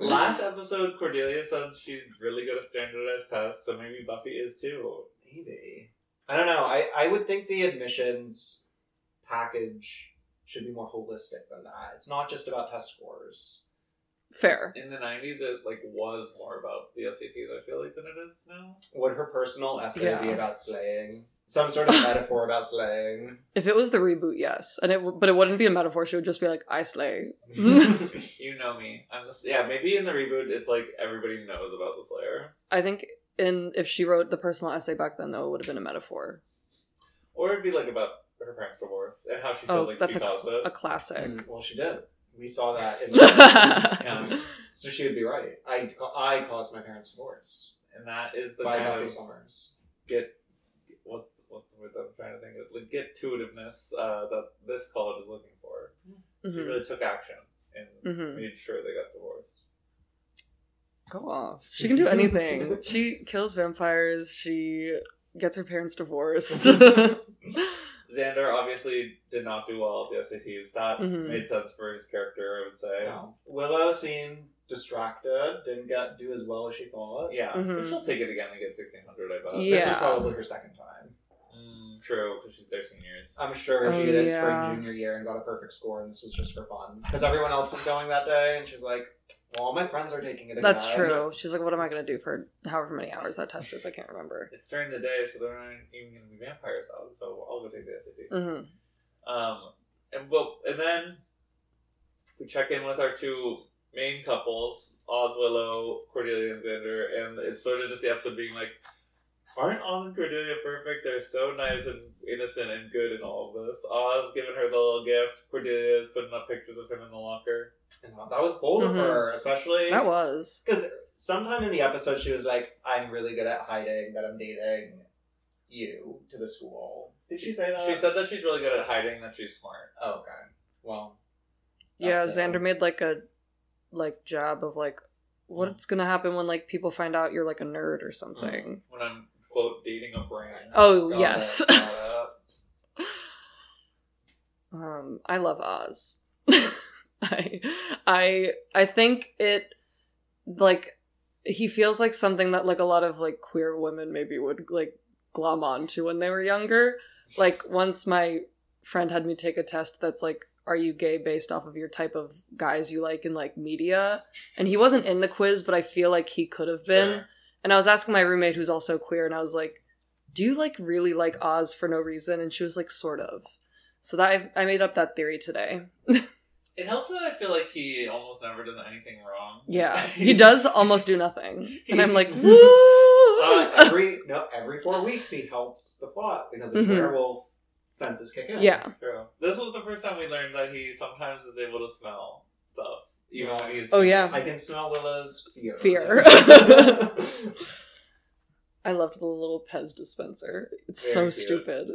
Last episode, Cordelia said she's really good at standardized tests, so maybe Buffy is too. Maybe. I don't know. I, I would think the admissions package should be more holistic than that. It's not just about test scores. Fair. In the '90s, it like was more about the SATs. I feel like than it is now. Would her personal essay be about slaying? Some sort of metaphor about slaying. If it was the reboot, yes, and it w- but it wouldn't be a metaphor. She would just be like, "I slay." You know me. I'm the, yeah. Maybe in the reboot, it's like everybody knows about the Slayer, I think in if she wrote the personal essay back then, though, it would have been a metaphor. or it'd be like about her parents' divorce and how she feels Oh, like that's she a, caused cl- it. a classic. Mm, well, she did. We saw that in yeah. Yeah. So she would be right. I, I caused my parents' divorce and that is the by kind Buffy of Summers. get what's what's the word that I'm trying to think of like get to itiveness uh, that this college is looking for. She Mhm. really took action and Mhm. made sure they got divorced. Go off. She can do anything. she kills vampires. She gets her parents divorced. Xander obviously did not do well at the SATs. That Mhm. made sense for his character, I would say. Yeah. Willow seemed distracted, didn't get do as well as she thought. Yeah, Mhm. but she'll take it again and get sixteen hundred. I bet. Yeah. This is probably her second time. Mm, true, because they're seniors. I'm sure she Oh, did it yeah. spring junior year and got a perfect score, and this was just for fun. Because everyone else was going that day, and she's like, "Well, all my friends are taking it." That's again." true. She's like, what am I going to do for however many hours that test is? I can't remember. It's during the day, so they're not even going to be vampires out. So I'll go take the SAT. hmm Um, and well, and then we check in with our two main couples, Oz Willow, Cordelia, and Xander, and it's sort of just the episode being like, aren't Oz and Cordelia perfect? They're so nice and innocent and good in all of this. Oz giving her the little gift. Cordelia is putting up pictures of him in the locker. And that was bold of Mhm. her, especially That was. because sometime in the episode she was like, "I'm really good at hiding that I'm dating you to the school." Did she say that? She said that she's really good at hiding, that she's smart. Oh, okay. Well, Yeah, that's, uh, Xander made like a like jab of like what's gonna happen when like people find out you're like a nerd or something. When I'm, quote, dating a brand. Oh got yes. it, it. um I love Oz. I I I think it like he feels like something that like a lot of like queer women maybe would like glom onto when they were younger. Like once my friend had me take a test that's like are you gay based off of your type of guys you like in like media? And he wasn't in the quiz, but I feel like he could have been. Sure. And I was asking my roommate who's also queer and I was like, "Do you like really like Oz for no reason?" And she was like, "Sort of." So that I, I made up that theory today. It helps that I feel like he almost never does anything wrong. Yeah, he does almost do nothing, and I'm like, woo! Uh, every no, every four weeks he helps the plot because his Mhm. werewolf senses kick in. yeah, True. This was the first time we learned that he sometimes is able to smell stuff, even when he's. Oh, yeah. I can smell Willow's fear. Fear. I loved the little Pez dispenser. It's Very so cute. stupid.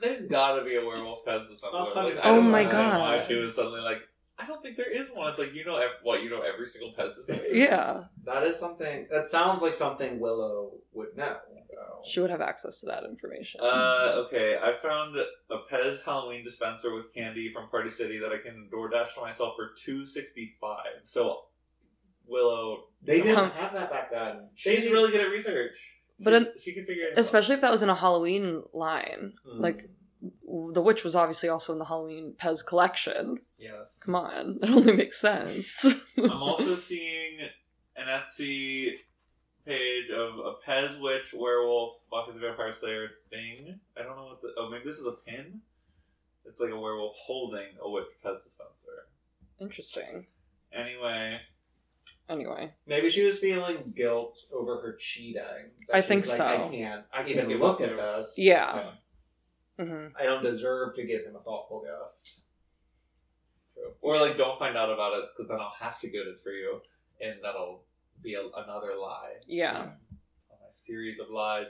There's got to be a werewolf Pez or something. Oh, Like, oh my don't know gosh. Why she was suddenly like, I don't think there is one. It's like you know what you know every single Pez dispenser. yeah, that is something. That sounds like something Willow would know. she would have access to that information. Uh, okay. I found a Pez Halloween dispenser with candy from Party City that I can DoorDash to myself for two sixty five. So, Willow, They didn't Um, have that back then. she's They- really good at research. But she, in- she can figure it out. Especially if that was in a Halloween line. Hmm. Like, the witch was obviously also in the Halloween Pez collection. Yes. Come on, it only makes sense. I'm also seeing an Etsy page of a Pez Witch Werewolf Buffy the Vampire Slayer thing. I don't know what the. Oh, maybe this is a pin? It's like a werewolf holding a witch Pez dispenser. Interesting. Anyway, Anyway, Maybe she was feeling guilt over her cheating. I think like, so. I can't. I think even look at too. this. Yeah. Hmm I don't deserve to give him a thoughtful gift. True. or like don't find out about it because then I'll have to get it for you, and that'll be a, another lie. yeah, a series of lies.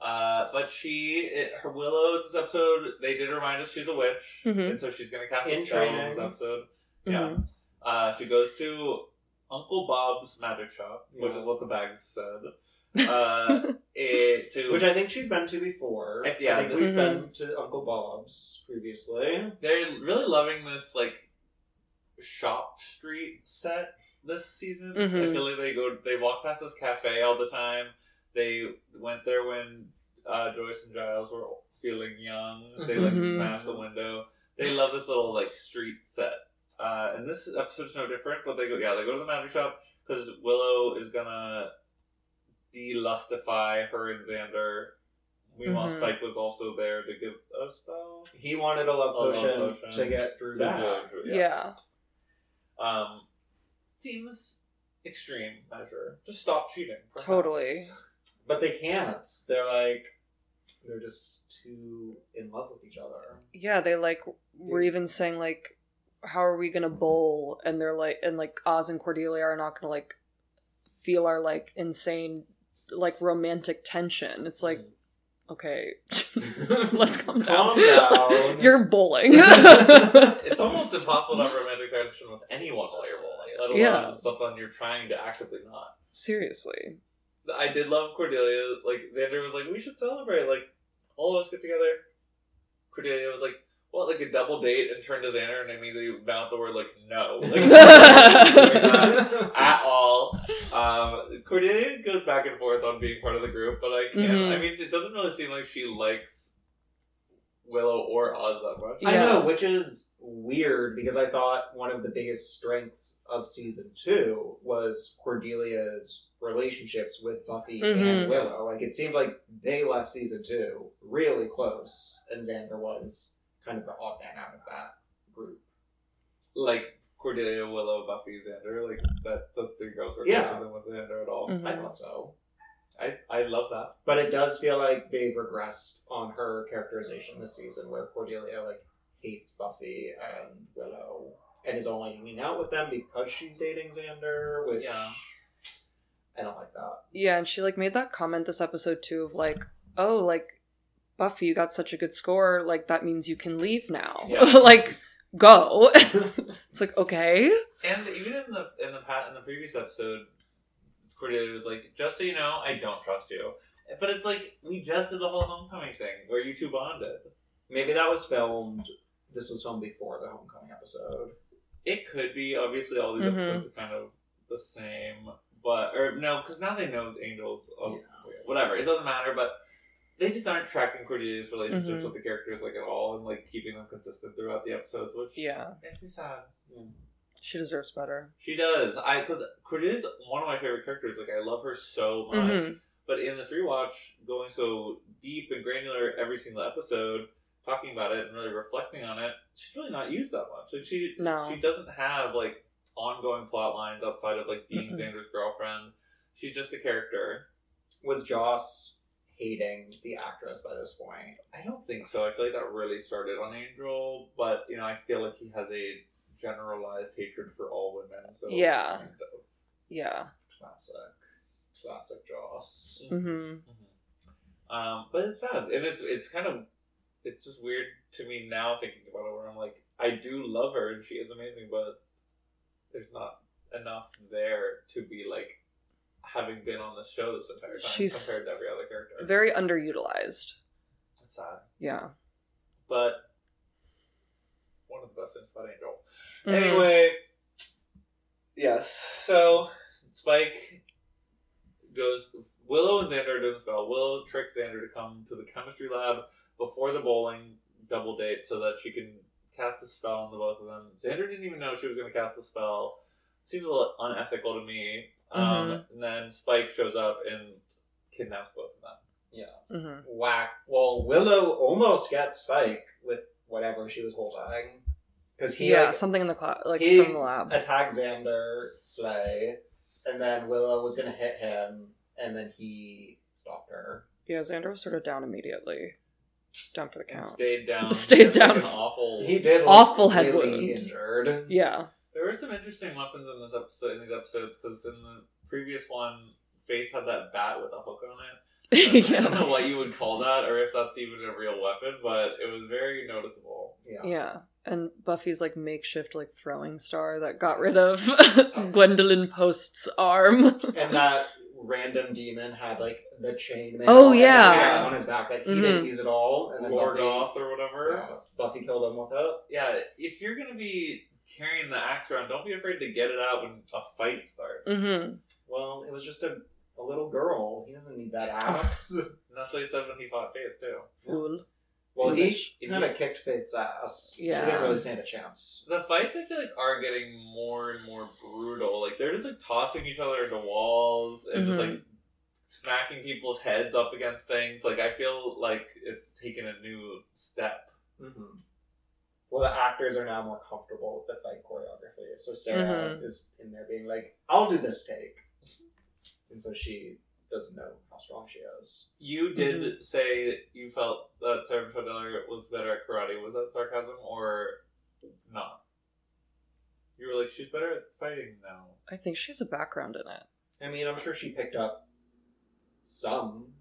Uh, but she, it, her Willow this episode, they did remind us she's a witch, Mhm. and so she's gonna cast In a spell in training. this episode. Yeah, Mhm. uh, she goes to Uncle Bob's magic shop, which is what the bags said. Uh, it, to Which I think she's been to before. Uh, yeah, I think this- we've Mhm. been to Uncle Bob's previously. they're really loving this like shop street set this season. I Mhm. feel like they go they walk past this cafe all the time. They went there when uh, Joyce and Giles were feeling young. They like Mhm. smashed the window. They love this little like street set. Uh, and this episode's no different, but they go yeah they go to the magic shop because Willow is gonna delustify her and Xander. Meanwhile, Mhm. Spike was also there to give a spell. He wanted a love A love potion, potion. to get through To back. do- yeah. Um, seems extreme measure. Just stop cheating. perhaps. Totally. But they can't. They're like, they're just too in love with each other. Yeah, they like were even saying like, how are we gonna bowl? And they're like, and like Oz and Cordelia are not gonna like feel our like insane like romantic tension. It's like, mm. okay, let's calm down. Calm down. You're bowling. It's almost impossible to have romantic tension with anyone while you're bowling, let alone Yeah. something you're trying to actively not. Seriously. I did love Cordelia. Like Xander was like, "We should celebrate. Like all of us get together." Cordelia was like, "What? Like a double date?" And turned to Xander and immediately mouthed the word like, "No." Like, at all. Um, Cordelia goes back and forth on being part of the group, but I can't. Mhm. I mean, it doesn't really seem like she likes Willow or Oz that much. I know, which is weird because I thought one of the biggest strengths of season two was Cordelia's relationships with Buffy Mhm. and Willow. Like it seemed like they left season two really close, and Xander was kind of the odd man out of that group. Like Cordelia, Willow, Buffy, Xander, like that. The three girls were Yeah. closer than with Xander at all. Mhm. I thought so. I I love that. But it does feel like they've regressed on her characterization this season, where Cordelia like hates Buffy and Willow, and is only hanging out with them because she's dating Xander. Which Yeah. I don't like that. Yeah, and she like made that comment this episode too of like, oh, like Buffy, you got such a good score, like that means you can leave now. Yeah. like, go. it's like, okay. And even in the in the pat in the previous episode, Cordelia was like, "Just so you know, I don't trust you." But it's like we just did the whole homecoming thing where you two bonded. Maybe that was filmed. This was filmed before the homecoming episode. It could be. Obviously, all these Mhm. episodes are kind of the same, but or no, because now they know angels. Oh, Yeah. whatever. It doesn't matter. But they just aren't tracking Cordelia's relationships Mhm. with the characters like at all, and like keeping them consistent throughout the episodes, which Yeah. makes me sad. She deserves better. She does. I because Cordelia's one of my favorite characters. Like I love her so much. Mhm. But in this rewatch, going so deep and granular every single episode, talking about it and really reflecting on it, she's really not used that much. Like she No. she doesn't have like ongoing plot lines outside of like being. Xander's girlfriend. She's just a character. Was Joss hating the actress by this point? I don't think so. I feel like that really started on Angel, but you know, I feel like he has a generalized hatred for all women. So Yeah. kind of. Yeah. Classic, classic Joss. hmm Um, but it's sad, and it's it's kind of it's just weird to me now thinking about it. Where I'm like, I do love her, and she is amazing, but there's not enough there to be like having been on the show this entire time She's compared to every other character. Very underutilized. It's sad, Yeah. but one of the best things about Angel. Mhm. Anyway, yes. So Spike goes. Willow and Xander are doing the spell. Willow tricks Xander to come to the chemistry lab before the bowling double date so that she can cast a spell on the both of them. Xander didn't even know she was going to cast the spell. Seems a little unethical to me. Um, Mhm. And then Spike shows up and kidnaps both of them. Yeah. hmm Whack. Well, Willow almost gets Spike with whatever she was holding. Because he yeah, like, something in the cloud, like he from the lab. attacked Xander Slay, and then Willow was gonna hit him, and then he stopped her. Yeah, Xander was sort of down immediately. Down for the And count. stayed down. Stayed He had, like, down. An awful. He did look Awful head really wound. injured. Yeah. There were some interesting weapons in this episode. In these episodes, because in the previous one, Faith had that bat with a hook on it. I don't know what you would call that, or if that's even a real weapon, but it was very noticeable. Yeah. Yeah. And Buffy's like makeshift like throwing star that got rid of Gwendolyn Post's arm. And that random demon had like the chain. Oh, and the yeah. on his back. Like he didn't Mhm. use it all, and then Lord Buffy, off or whatever. yeah, Buffy killed him with it. Yeah, if you're gonna be carrying the axe around, don't be afraid to get it out when a fight starts. mm-hmm. Well, it was just a, a little girl. He doesn't need that axe. And that's what he said when he fought Faith too. Fool. well, he he kind of kicked Faith's ass. Yeah. She Yeah. didn't really stand a chance. The fights I feel like are getting more and more brutal. Like they're just like tossing each other into walls and just Mhm. like smacking people's heads up against things. Like I feel like it's taken a new step. Mm-hmm. Well, the actors are now more comfortable with the fight choreography. So Sarah Mhm. is in there being like, "I'll do this take," and so she doesn't know how strong she is. You did say that you felt that Sarah Michelle Gellar was better at karate. Was that sarcasm or not? You were like, she's better at fighting now. I think she has a background in it. I mean, I'm sure she picked up some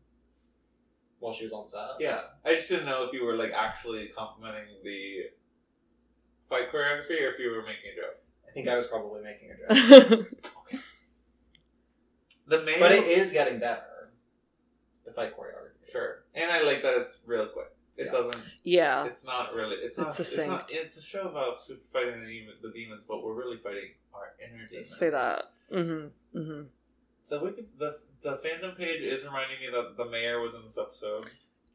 while she was on set. Yeah, I just didn't know if you were like actually complimenting the fight choreography or if you were making a joke. I think I was probably making a joke, okay. The main, but it is getting better. The fight choreography. sure, and I like that it's real quick. It Yeah. doesn't. yeah. It's not really. It's, It's not. It's not. It's a show about super fighting the, demon- the demons, but we're really fighting our inner demons. Say that. Mm-hmm. Mm-hmm. The wicked, the the fandom page is reminding me that the mayor was in this episode.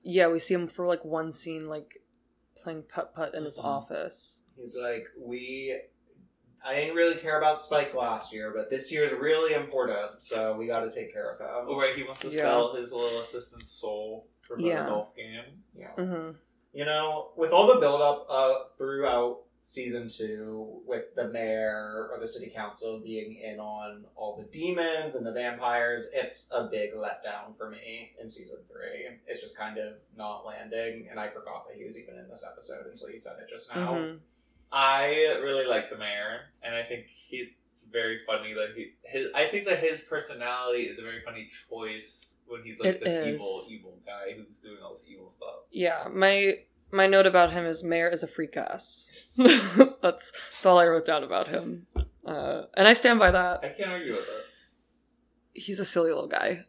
Yeah, we see him for like one scene, like playing putt putt in his Mhm. office. He's like, we. I didn't really care about Spike last year, but this year's really important, so we got to take care of him. Oh right, he wants to Yeah. sell his little assistant's soul for a better Yeah. golf game. Yeah. Mm-hmm. You know, with all the buildup uh, throughout season two, with the mayor or the city council being in on all the demons and the vampires, it's a big letdown for me in season three. It's just kind of not landing, and I forgot that he was even in this episode until you said it just now. Mm-hmm. I really like the mayor, and I think it's very funny that he his. I think that his personality is a very funny choice when he's like It this is. evil, evil guy who's doing all this evil stuff. Yeah, my my note about him is Mayor is a freak ass. that's that's all I wrote down about him, uh, and I stand by that. I can't argue with that. He's a silly little guy.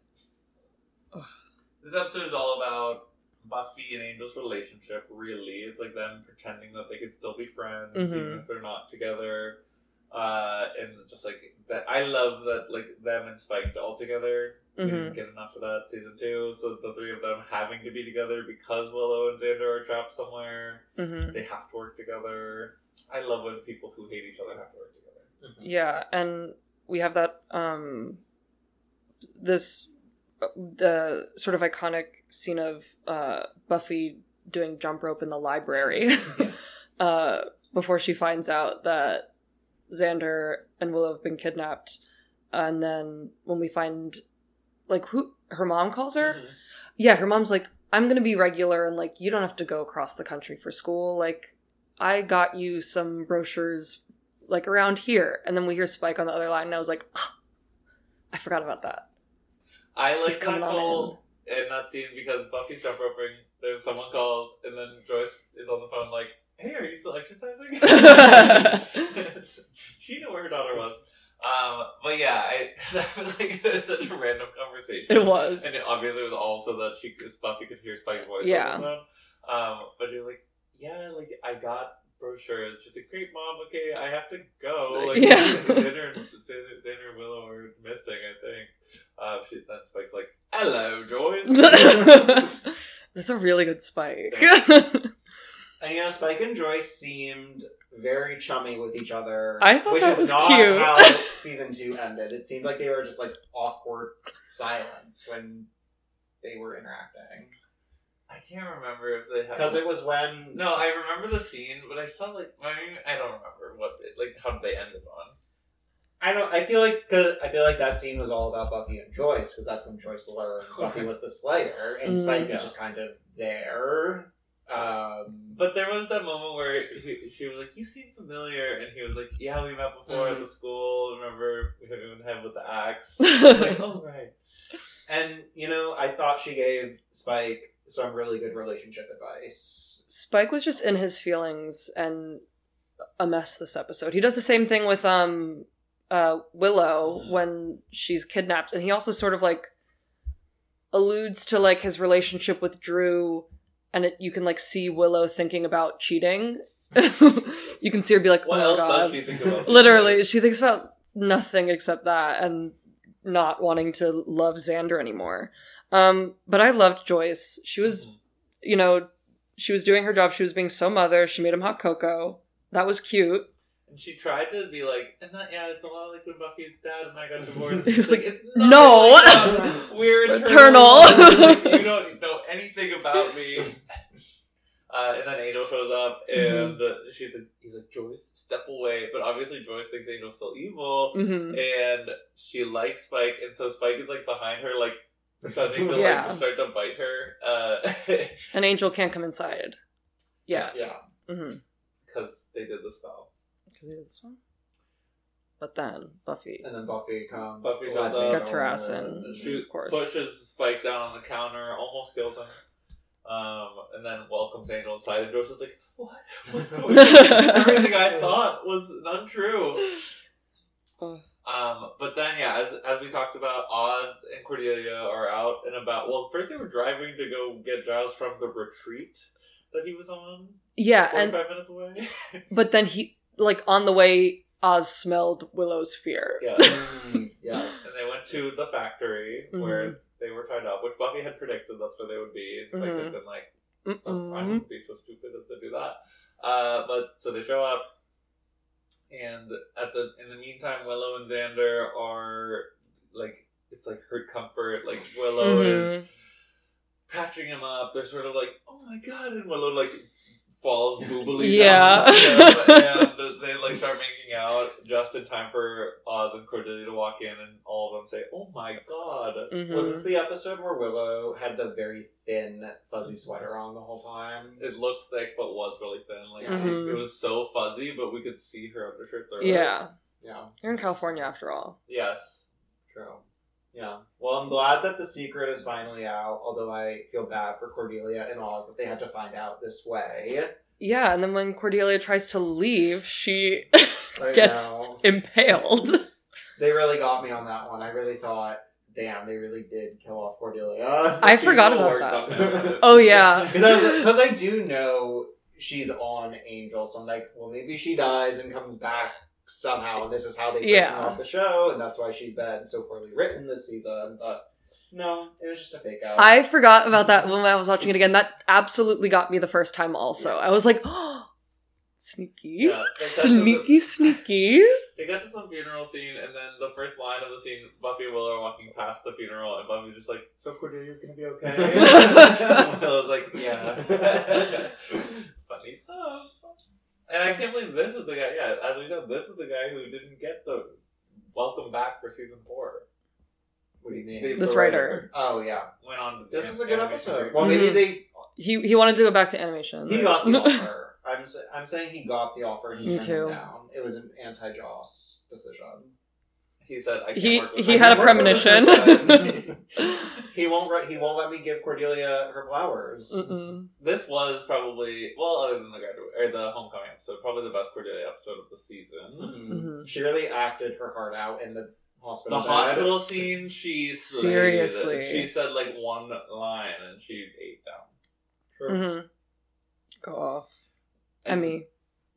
This episode is all about Buffy and Angel's relationship. Really, it's like them pretending that they could still be friends even Mhm. if they're not together. Uh, and just like that, I love that like them and Spike all together. We hmm didn't get enough of that season two. So the three of them having to be together because Willow and Xander are trapped somewhere. hmm They have to work together. I love when people who hate each other have to work together. Yeah, and we have that um this the sort of iconic scene of uh Buffy doing jump rope in the library. Uh before she finds out that Xander and Willow have been kidnapped and then when we find like who her mom calls her? Mhm. yeah her mom's like i'm gonna be regular and like you don't have to go across the country for school. Like i got you some brochures like around here. And then we hear spike on the other line and i was like "Ah, i forgot about that I like that call in that scene because Buffy's jump roping. There's someone calls, and then Joyce is on the phone like, "Hey, are you still exercising?" she knew where her daughter was. Um, but yeah, I, that was like was such a random conversation. it was and it obviously was also that she Buffy could hear Spike's voice. Yeah. On the phone. Um, but she was like, "Yeah, like I got brochures." She's like, "Great, mom. Okay, I have to go." Like, Yeah. Xander, and- Xander Willow are missing. I think. Uh, she, then Spike's like, "Hello, Joyce." that's a really good spike And you know, Spike and Joyce seemed very chummy with each other. I thought which that is was not cute. how season two ended. It seemed like they were just like awkward silence when they were interacting. I can't remember if they had. Because it was when No, I remember the scene, but I felt like I mean I don't remember what it, like how did they end it on. I don't. I feel like cause I feel like that scene was all about Buffy and Joyce because that's when Joyce learned Buffy was the Slayer and Mm. Spike was just kind of there. Um, But there was that moment where he, she was like, "You seem familiar," and he was like, "Yeah, we met before at Mhm. the school. Remember we hit him in the head with the axe?" I was like, "Oh right." and you know, I thought she gave Spike some really good relationship advice. Spike was just in his feelings and a mess this episode. He does the same thing with um uh Willow Mhm. when she's kidnapped and he also sort of like alludes to like his relationship with Dru and it, you can like see Willow thinking about cheating. you can see her be like, What "Oh else god." does she think about? Literally, she thinks about nothing except that and not wanting to love Xander anymore. Um, but I loved Joyce. She was, Mhm. you know, she was doing her job. She was being so mother. She made him hot cocoa. That was cute. And she tried to be like, and that, yeah, it's a lot like when Buffy's dad and I got divorced. He was like, it's "No." like we're Eternal. eternal. Like, you don't know anything about me. Uh, and then Angel shows up, and uh, she's like, he's like, Joyce, step away. But obviously, Joyce thinks Angel's still evil, hmm and she likes Spike, and so Spike is like behind her, like pretending to Yeah. like start to bite her, uh, An angel can't come inside. Yeah. Yeah. Mm-hmm. because they did the spell. Because he did this one. But then Buffy And then Buffy comes. Buffy lets shows up. Gets her ass and- in. She of course. pushes Spike down on the counter, almost kills him. Um, and then welcomes Angel inside, and Joyce is like, "What? What's going on? Everything I thought was untrue." Oh. Um, but then, yeah, as as we talked about, Oz and Cordelia are out and about. Well, first they were driving to go get Giles from the retreat that he was on, Yeah, and five minutes away. but then he like on the way, Oz smelled Willow's fear. yeah, Mm, yes. and they went to the factory where they were tied up, which Buffy had predicted that's where they would be. It's like Mhm. they've been like. Oh, I wouldn't be so stupid as to do that. Uh, but so they show up, and at the in the meantime, Willow and Xander are like it's like hurt comfort. Like Willow is Mhm. patching him up. They're sort of like, oh my god, and Willow like falls boobily Yeah. down and they like start making out just in time for Oz and Cordelia to walk in, and all of them say, oh my god. Mhm. Was this the episode where Willow had the very thin, fuzzy sweater on the whole time? It looked thick, but was really thin. Like Mhm. it was so fuzzy, but we could see her undershirt through. Yeah, Yeah. you're in California after all. Yes. True. Yeah. Well, I'm glad that the secret is finally out, although I feel bad for Cordelia and Oz that they had to find out this way. Yeah, and then when Cordelia tries to leave, she gets know. impaled. They really got me on that one. I really thought, damn, they really did kill off Cordelia. I forgot People about were that. dumb about it. Oh yeah, Because I, do know she's on Angel, so I'm like, well, maybe she dies and comes back somehow, and this is how they bring Yeah. her off the show, and that's why she's been so poorly written this season. But no, it was just a fake out. I forgot about that when I was watching it again. That absolutely got me the first time. Also, I was like, oh, sneaky, Yeah, like that's sneaky, sneaky. They got to some funeral scene, and then the first line of the scene, Buffy and Willow are walking past the funeral, and Buffy's just like, "So Cordelia's gonna be okay." Willow's like, "Yeah." Funny stuff. And I can't believe this is the guy. Yeah, as we said, this is the guy who didn't get the welcome back for season four. What do you mean? The- This the writer. oh yeah, went on. this was a good episode. Well, maybe Mhm. they He he wanted to go back to animation. he got the offer. I'm sa- I'm saying he got the offer and he Me turned too. it down. It was an anti Joss decision. He said, "I can't He work with he had a I work with this premonition. he won't. Re- he won't let me give Cordelia her flowers. Mm-mm. This was probably well, other than the graduate or the homecoming episode, probably the best Cordelia episode of the season. Mhm. Mhm. She really acted her heart out in the The hospital. bed. hospital scene, she slayed. Seriously. she said like one line and she ate down. True. hmm Go off, And Emmy.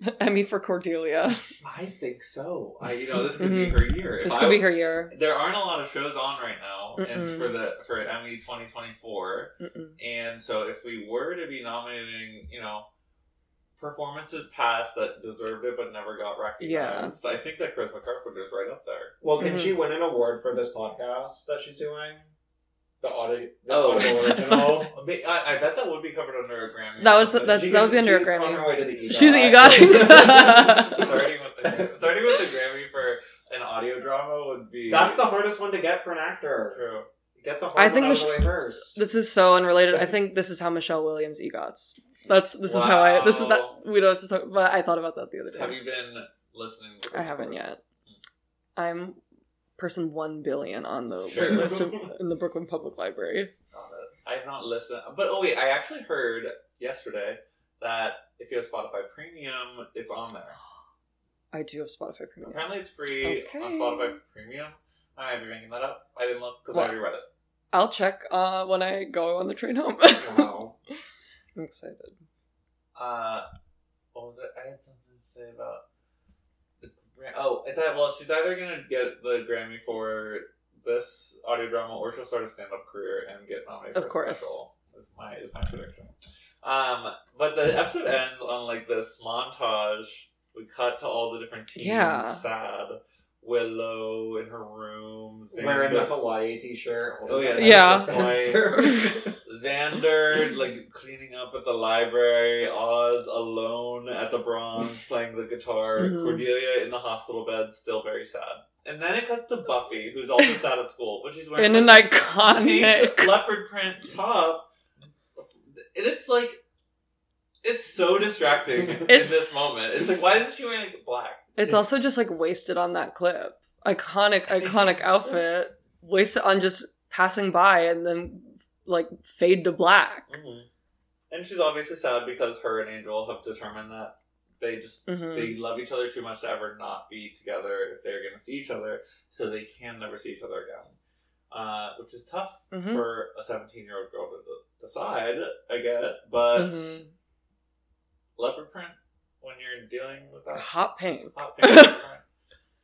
Emmy for Cordelia. I think so. I, you know, this could Mhm. be her year. If This I- could be her year. There aren't a lot of shows on right now, and Mm-mm. for the for Emmy twenty twenty four, and so if we were to be nominating, you know, performances past that deserved it but never got recognized. I think that Chris Charisma Carpenter's right up there. Well, can Mhm. she win an award for this podcast that she's doing? The audio, the Oh. original. I, I, I bet that would be covered under a Grammy. That would- that's- that would be can- under a Grammy. on her way to the EGOT. She's EGOTing. starting with the starting with the Grammy for an audio drama would be That's the hardest one to get for an actor. true. Get the hard I think one out of Mich- the way first. This is so unrelated. I think this is how Michelle Williams egots. That's this is how I this is that we don't have to talk but I thought about that the other day. Have you been listening? to I haven't yet. I'm person one billion on the Sure. wait list of, in the Brooklyn Public Library. I have not listened, but oh wait, I actually heard yesterday that if you have Spotify Premium, it's on there. I do have Spotify Premium. Apparently, it's free on Spotify Premium. I might be making that up. I didn't look because Well- I already read it. I'll check uh, when I go on the train home. Wow. I'm excited. Uh, what was it? I had something to say about the oh, it's ei- well, she's either gonna get the Grammy for this audio drama, or she'll start a stand-up career and get nominated Of for course. special. Is my is my prediction. Um, but the episode ends on like this montage. We cut to all the different teams, Yeah. sad. Willow in her room, Wearing the Hawaii t-shirt. Oh, yeah, Yeah. Xander like cleaning up at the library, Oz alone at the Bronze playing the guitar, Mhm. Cordelia in the hospital bed, still very sad. And then it cuts to Buffy, who's also sad at school, but she's wearing In an like, iconic leopard print top. And it's like, it's so distracting in this moment. It's like, why isn't she wearing like black? It's also just like wasted on that clip. Iconic, iconic outfit. Wasted on just passing by and then like fade to black. Mhm. And she's obviously sad because her and Angel have determined that they just Mhm. they love each other too much to ever not be together if they're going to see each other, so they can never see each other again. Uh, which is tough Mhm. for a 17 year old girl to decide, I get, but Mhm. leopard print when you're dealing with that Hot pink. hot pink.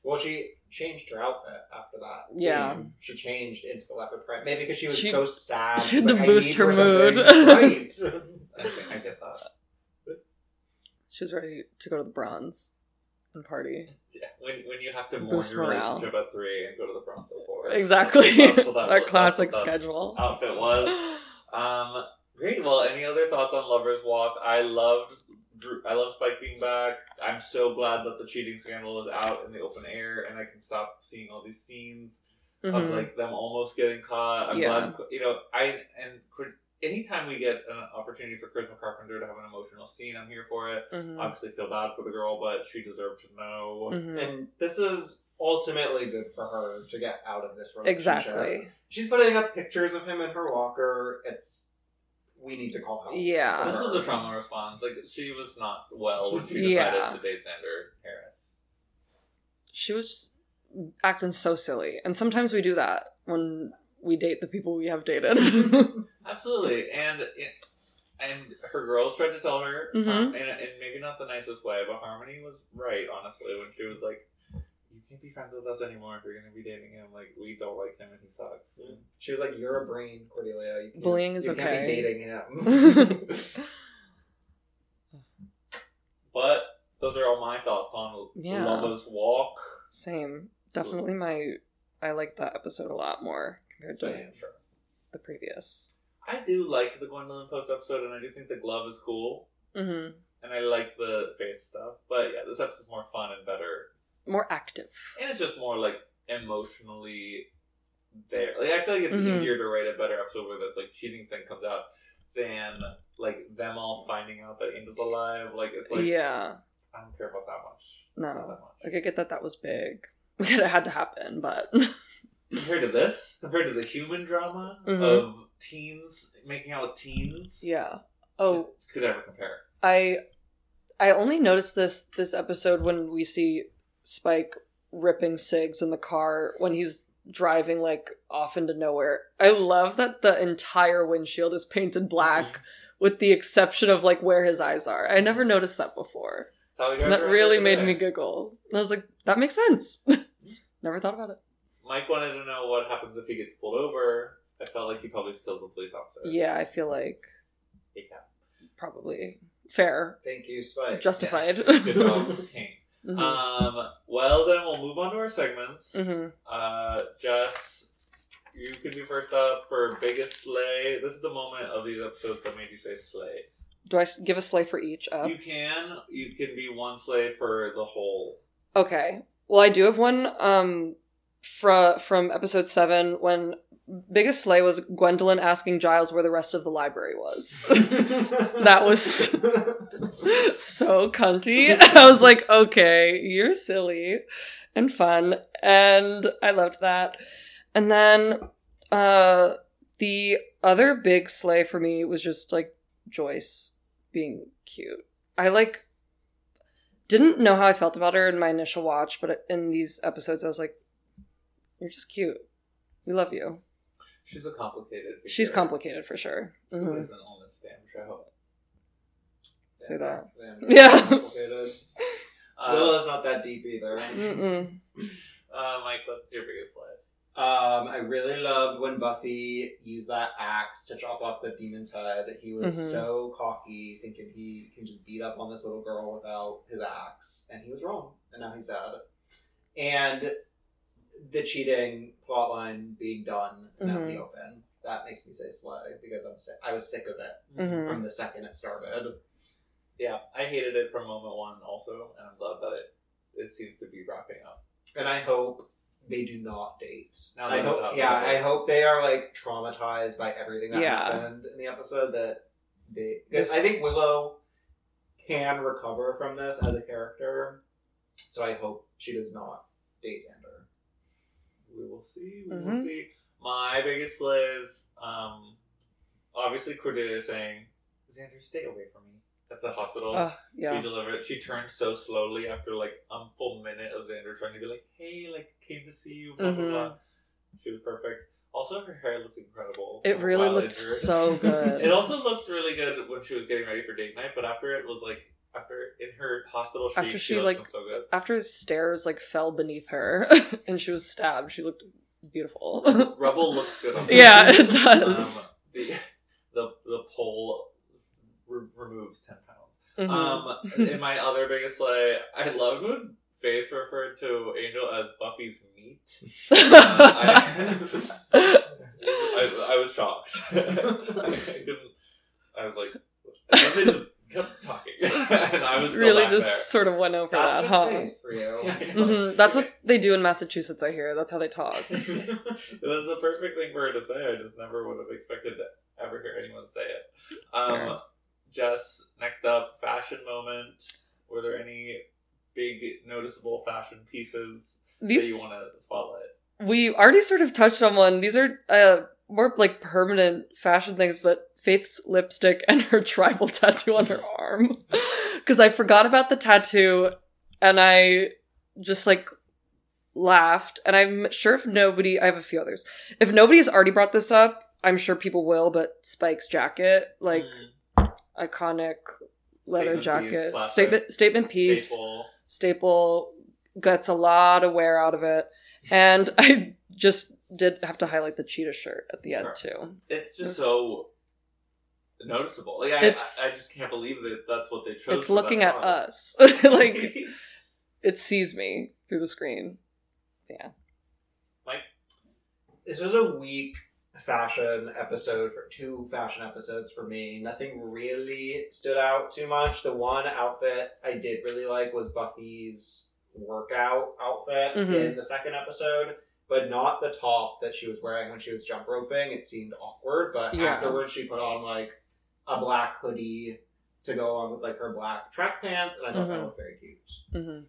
Well, she changed her outfit after that. scene. Yeah. She changed into the leopard print. Maybe because she was She- so sad. she had She's to like, boost her mood. Right. I, I get that. She was ready to go to the bronze and party. Yeah, when, when you have to mourn Boost your morale. relationship at three and go to the Bronze at four. Exactly. That's that Our classic that's what that schedule. outfit was. Um, great. Well, any other thoughts on Lovers Walk? I loved, Dru, I love Spike being back. I'm so glad that the cheating scandal is out in the open air, and I can stop seeing all these scenes of Mhm. like them almost getting caught. I'm Yeah. glad, you know, I and anytime we get an opportunity for Charisma Carpenter to have an emotional scene, I'm here for it. Mhm. Obviously, feel bad for the girl, but she deserved to know. Mhm. and this is ultimately good for her to get out of this relationship. Exactly. She's putting up pictures of him in her locker. It's we need to call help. Yeah. This was a trauma response. Like she was not well when she decided Yeah. to date Xander Harris. She was acting so silly. And sometimes we do that when we date the people we have dated. Absolutely, and it, and her girls tried to tell her, Mhm. Har- and, and maybe not the nicest way, but Harmony was right. Honestly, when she was like, "You can't be friends with us anymore if you're going to be dating him. Like we don't like him and he sucks." She was like, "You're a brain, Cordelia. You can't, Bullying is you Can't okay." be dating him." But those are all my thoughts on Yeah. Lovers Walk. Same. Definitely my I like that episode a lot more compared to Sure. the previous. I do like the Gwendolyn Post episode, and I do think the glove is cool, hmm and I like the faith stuff. But yeah, this episode's more fun and better More active. and it's just more like emotionally there. Like I feel like it's Mhm. easier to write a better episode where this like cheating thing comes out than like them all finding out that Angel's alive. Like it's like yeah. I don't care about that much. No. that much. Like I get that that was big. it had to happen, but Compared to this, compared to the human drama Mhm. of teens making out with teens, yeah. Oh, it could ever compare. I I only noticed this this episode when we see Spike ripping cigs in the car when he's driving like off into nowhere. I love that the entire windshield is painted black with the exception of like where his eyes are. I never noticed that before. That really made me giggle. I was like, that makes sense. never thought about it. Mike wanted to know what happens if he gets pulled over. I felt like he probably killed the police officer. Yeah, I feel like Yeah. probably Fair. Thank you, Spike. Justified. Good job, King. Mhm. Um, well, then we'll move on to our segments. Mhm. Uh, Jess, you can be first up for biggest slay. This is the moment of these episodes that made you say slay. Do I give a slay for each up? You can, you can be one slay for the whole. Okay. Well, I do have one um fra- from episode 7 when biggest slay was Gwendolyn asking Giles where the rest of the library was. that was so cunty. I was like, "Okay, you're silly and fun." And I loved that. And then uh the other big slay for me was just like Joyce being cute. I like didn't know how I felt about her in my initial watch, but in these episodes, I was like, "You're just cute. We love you." She's a complicated. Figure. She's complicated for sure. Who Mhm. isn't on this damn show? Say that. Yeah. Complicated. Uh, Willow's not that deep either. Uh, Mike, what's your biggest slay? Um, I really loved when Buffy used that axe to chop off the demon's head. He was Mhm. so cocky, thinking he can just beat up on this little girl without his axe, and he was wrong. And now he's dead. And the cheating plotline being done and out in the open that makes me say slay because I'm sick. I was sick of it Mhm. from the second it started. Yeah, I hated it from moment one also, and I'm glad that it it seems to be wrapping up. And I hope they do not date. Now I hope, yeah. I hope they are like traumatized by everything that Yeah. happened in the episode. That they, 'cause This- I think Willow can recover from this as a character. So I hope she does not date Xander. We will see. We will Mhm. see. My biggest is um, obviously Cordelia saying, "Xander, stay away from me." At the hospital, Uh, she delivered. She turned so slowly after like a full minute of Xander trying to be like, "Hey, like, came to see you." Blah Mhm. blah blah. She was perfect. Also, her hair looked incredible. It really looked injured. so good. It also looked really good when she was getting ready for date night, but after it was like after in her hospital After she, she, like, so good. After stairs like fell beneath her and she was stabbed, she looked beautiful. Rubble looks good. On her. yeah, it does. Um, the the the pole re- removes ten pounds. Mhm. Um, in my other biggest slay, I loved when Faith referred to Angel as Buffy's meat. I- I, I was shocked. I, couldn't. I was like, and then they just kept talking, and I was really just sort of went over That's that, huh? faith for you. there. I know. hmm That's what they do in Massachusetts, I hear. That's how they talk. it was the perfect thing for her to say. I just never would have expected to ever hear anyone say it. Um, Jess, next up, fashion moment. Were there any big noticeable fashion pieces that you want to spotlight? we already sort of touched on one. These are uh, more like permanent fashion things, but Faith's lipstick and her tribal tattoo on her arm. Because I forgot about the tattoo and I just like laughed. And I'm sure if nobody, I have a few others. If nobody's already brought this up, I'm sure people will, but Spike's jacket, like Mm, iconic leather Statement jacket, classic. statement, statement piece staple. staple gets a lot of wear out of it and i just did have to highlight the cheetah shirt at the end too It's just It's- so noticeable. Like I, It's- I, I just can't believe that that's what they chose. it's looking at us like it sees me through the screen yeah Like this was a weak fashion episode for two fashion episodes for me. Nothing really stood out too much. The one outfit I did really like was Buffy's workout outfit Mhm. in the second episode, but not the top that she was wearing when she was jump roping. It seemed awkward, but Yeah. afterwards she put on like a black hoodie to go along with like her black track pants, and I thought that Mhm. looked very cute. hmm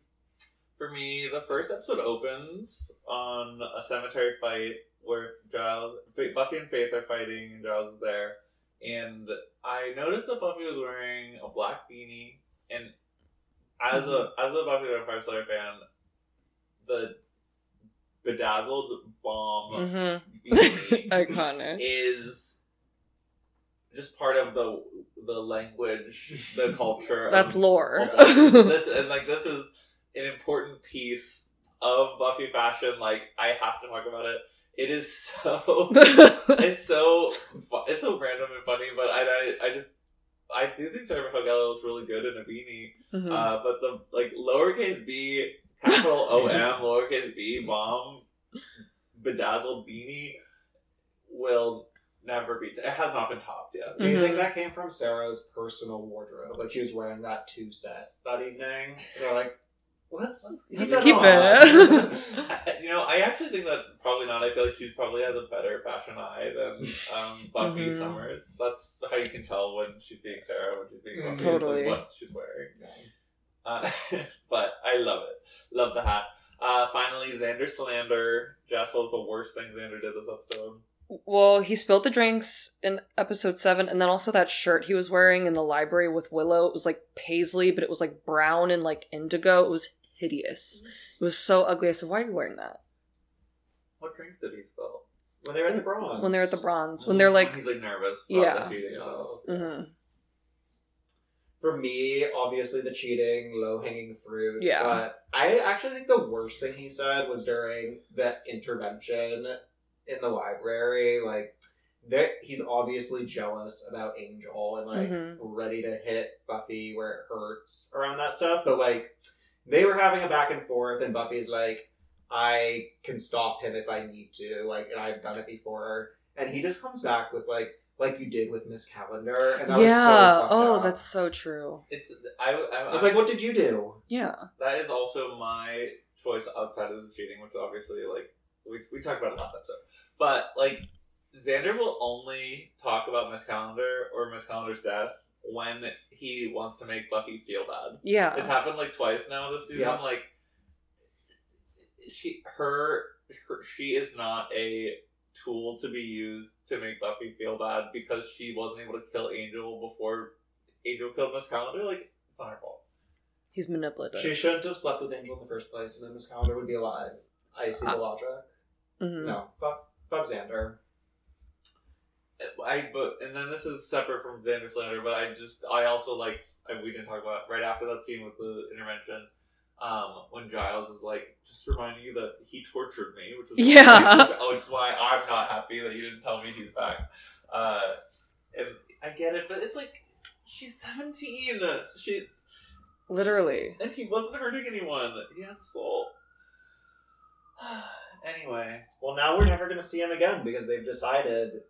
For me, the first episode opens on a cemetery fight where Giles, Buffy and Faith are fighting, and Giles is there. And I noticed that Buffy was wearing a black beanie, and as a as a Buffy the Vampire Slayer fan, the bedazzled bomb hmm beanie iconic is just part of the the language, the culture. that's of, lore of this and like this is an important piece of Buffy fashion. Like I have to talk about it. It is so. it's so. It's so random and funny, but I, I, I just. I do think Sarah Michelle Gellar looks really good in a beanie. Mhm. Uh, but the like lowercase b, capital O M, lowercase b, bomb, bedazzled beanie will never be. It has not been topped yet. Do you think that came from Sarah's personal wardrobe? Like she was wearing that two set that evening. They're like, let's Let's that keep on. it. You know, I actually think that probably not. I feel like she probably has a better fashion eye than um, Buffy Mhm. Summers. That's how you can tell when she's being Sarah, when she's being Mhm. Buffy, Totally. like what she's wearing. Uh, but I love it. Love the hat. Uh, finally, Xander Slander. Jess, what was the worst thing Xander did this episode? Well, he spilled the drinks in episode seven, and then also that shirt he was wearing in the library with Willow. It was like paisley, but it was like brown and like indigo. It was hideous. It was so ugly. I said, "Why are you wearing that?" What drinks did he spill? When they're at the bronze. When they're at the bronze, when they're like, he's like nervous. Yeah. About the cheating. Oh, Mhm. For me, obviously the cheating, low hanging fruit. Yeah. But I actually think the worst thing he said was during the intervention in the library. Like, that he's obviously jealous about Angel and like Mhm. ready to hit Buffy where it hurts around that stuff. But like, they were having a back and forth, and Buffy's like, I can stop him if I need to. Like, and I've done it before. And he just comes back with like, like you did with Miss Calendar, and that was so yeah. oh, up. that's so true. It's I. I It's like, what did you do? Yeah. that is also my choice outside of the cheating, which obviously like we, we talked about it last episode. But like Xander will only talk about Miss Calendar or Miss Calendar's death when he wants to make Buffy feel bad. Yeah. It's happened like twice now this season. Yeah. Like she her, her she is not a tool to be used to make Buffy feel bad because she wasn't able to kill Angel before Angel killed Miss Calendar. Like it's not her fault. He's manipulative. She shouldn't have slept with Angel in the first place, and then Miss Calendar would be alive. I see the Uh, logic. Mhm. No, fuck, fuck Xander. I but and then this is separate from Xander Slander, but I just I also liked and we didn't talk about right after that scene with the intervention, um, when Giles is like just reminding you that he tortured me, which is Yeah. which is why I'm not happy that he didn't tell me he's back. Uh, and I get it, but it's like she's 17. She Literally. and he wasn't hurting anyone. He has soul. anyway, Well, now we're never going to see him again because they've decided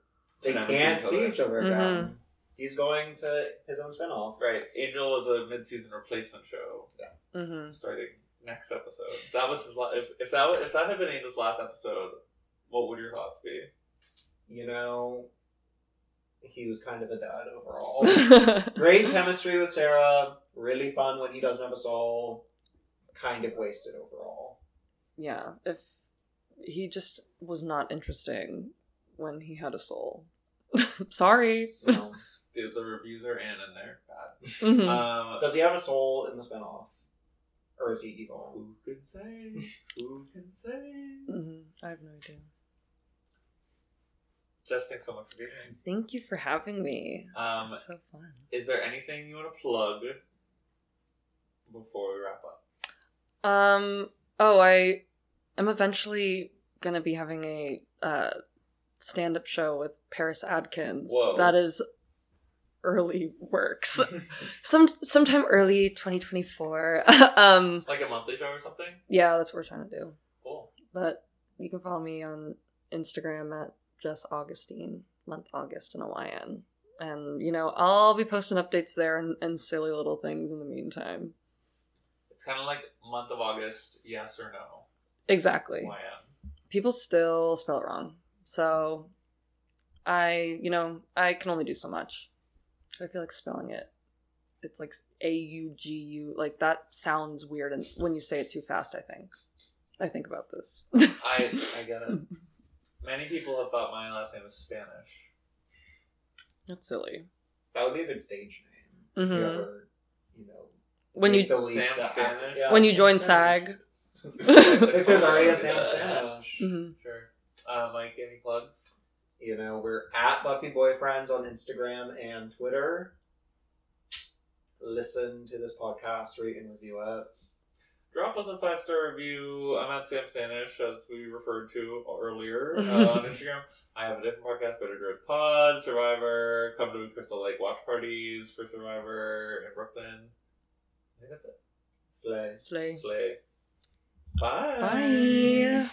they To never can't see see each each other again. He's going to his own spinoff. right? Angel was a mid-season replacement show. hmm starting next episode. That was his. La- if if that wa- if that had been Angel's last episode, what would your thoughts be? You know, he was kind of a dud overall. Mm-hmm. Great chemistry with Sarah. Really fun when he doesn't have a soul. Kind of wasted overall. yeah. If he just was not interesting when he had a soul. Sorry. No. The, the reviews are in and they're bad. Mhm. Um, Does he have a soul in the spinoff? Or is he evil? who can say? Who can say? Mhm. I have no idea. Jess, thanks so much for being here. Thank you for having me. Um, so fun. is there anything you want to plug before we wrap up? Um. Oh, I am eventually gonna be having a uh, stand-up show with Paris Adkins. Whoa. That is early works. Some sometime early 2024. um. Like a monthly show or something? Yeah, that's what we're trying to do. Cool. But you can follow me on Instagram at Jess Augustyn, month August in a YN. And, you know, I'll be posting updates there and, and silly little things in the meantime. It's kind of like month of August, yes or no. Exactly. Why am? People still spell it wrong. So I, you know, I can only do so much. I feel like spelling it. It's like A U G U. Like that sounds weird and when you say it too fast, I think. I think about this. I I get it. Many people have thought my last name is Spanish. That's silly. That would be a good stage name. If hmm you ever, you know, When you the leap Sam to- Spanish? Yeah, when you join Spanish. SAG. If there's already a Sam Spanish. hmm Sure. Uh, Mike, any plugs? You know, we're at Buffy Boyfriends on Instagram and Twitter. Listen to this podcast, rate and review it. drop us a five star review. I'm at Sam Stanish, as we referred to earlier uh, on Instagram. I have a different podcast, Better Growth Pod, Survivor. Come to Crystal Lake watch parties for Survivor in Brooklyn. I think that's it. Slay. Slay. Slay. Bye. Bye.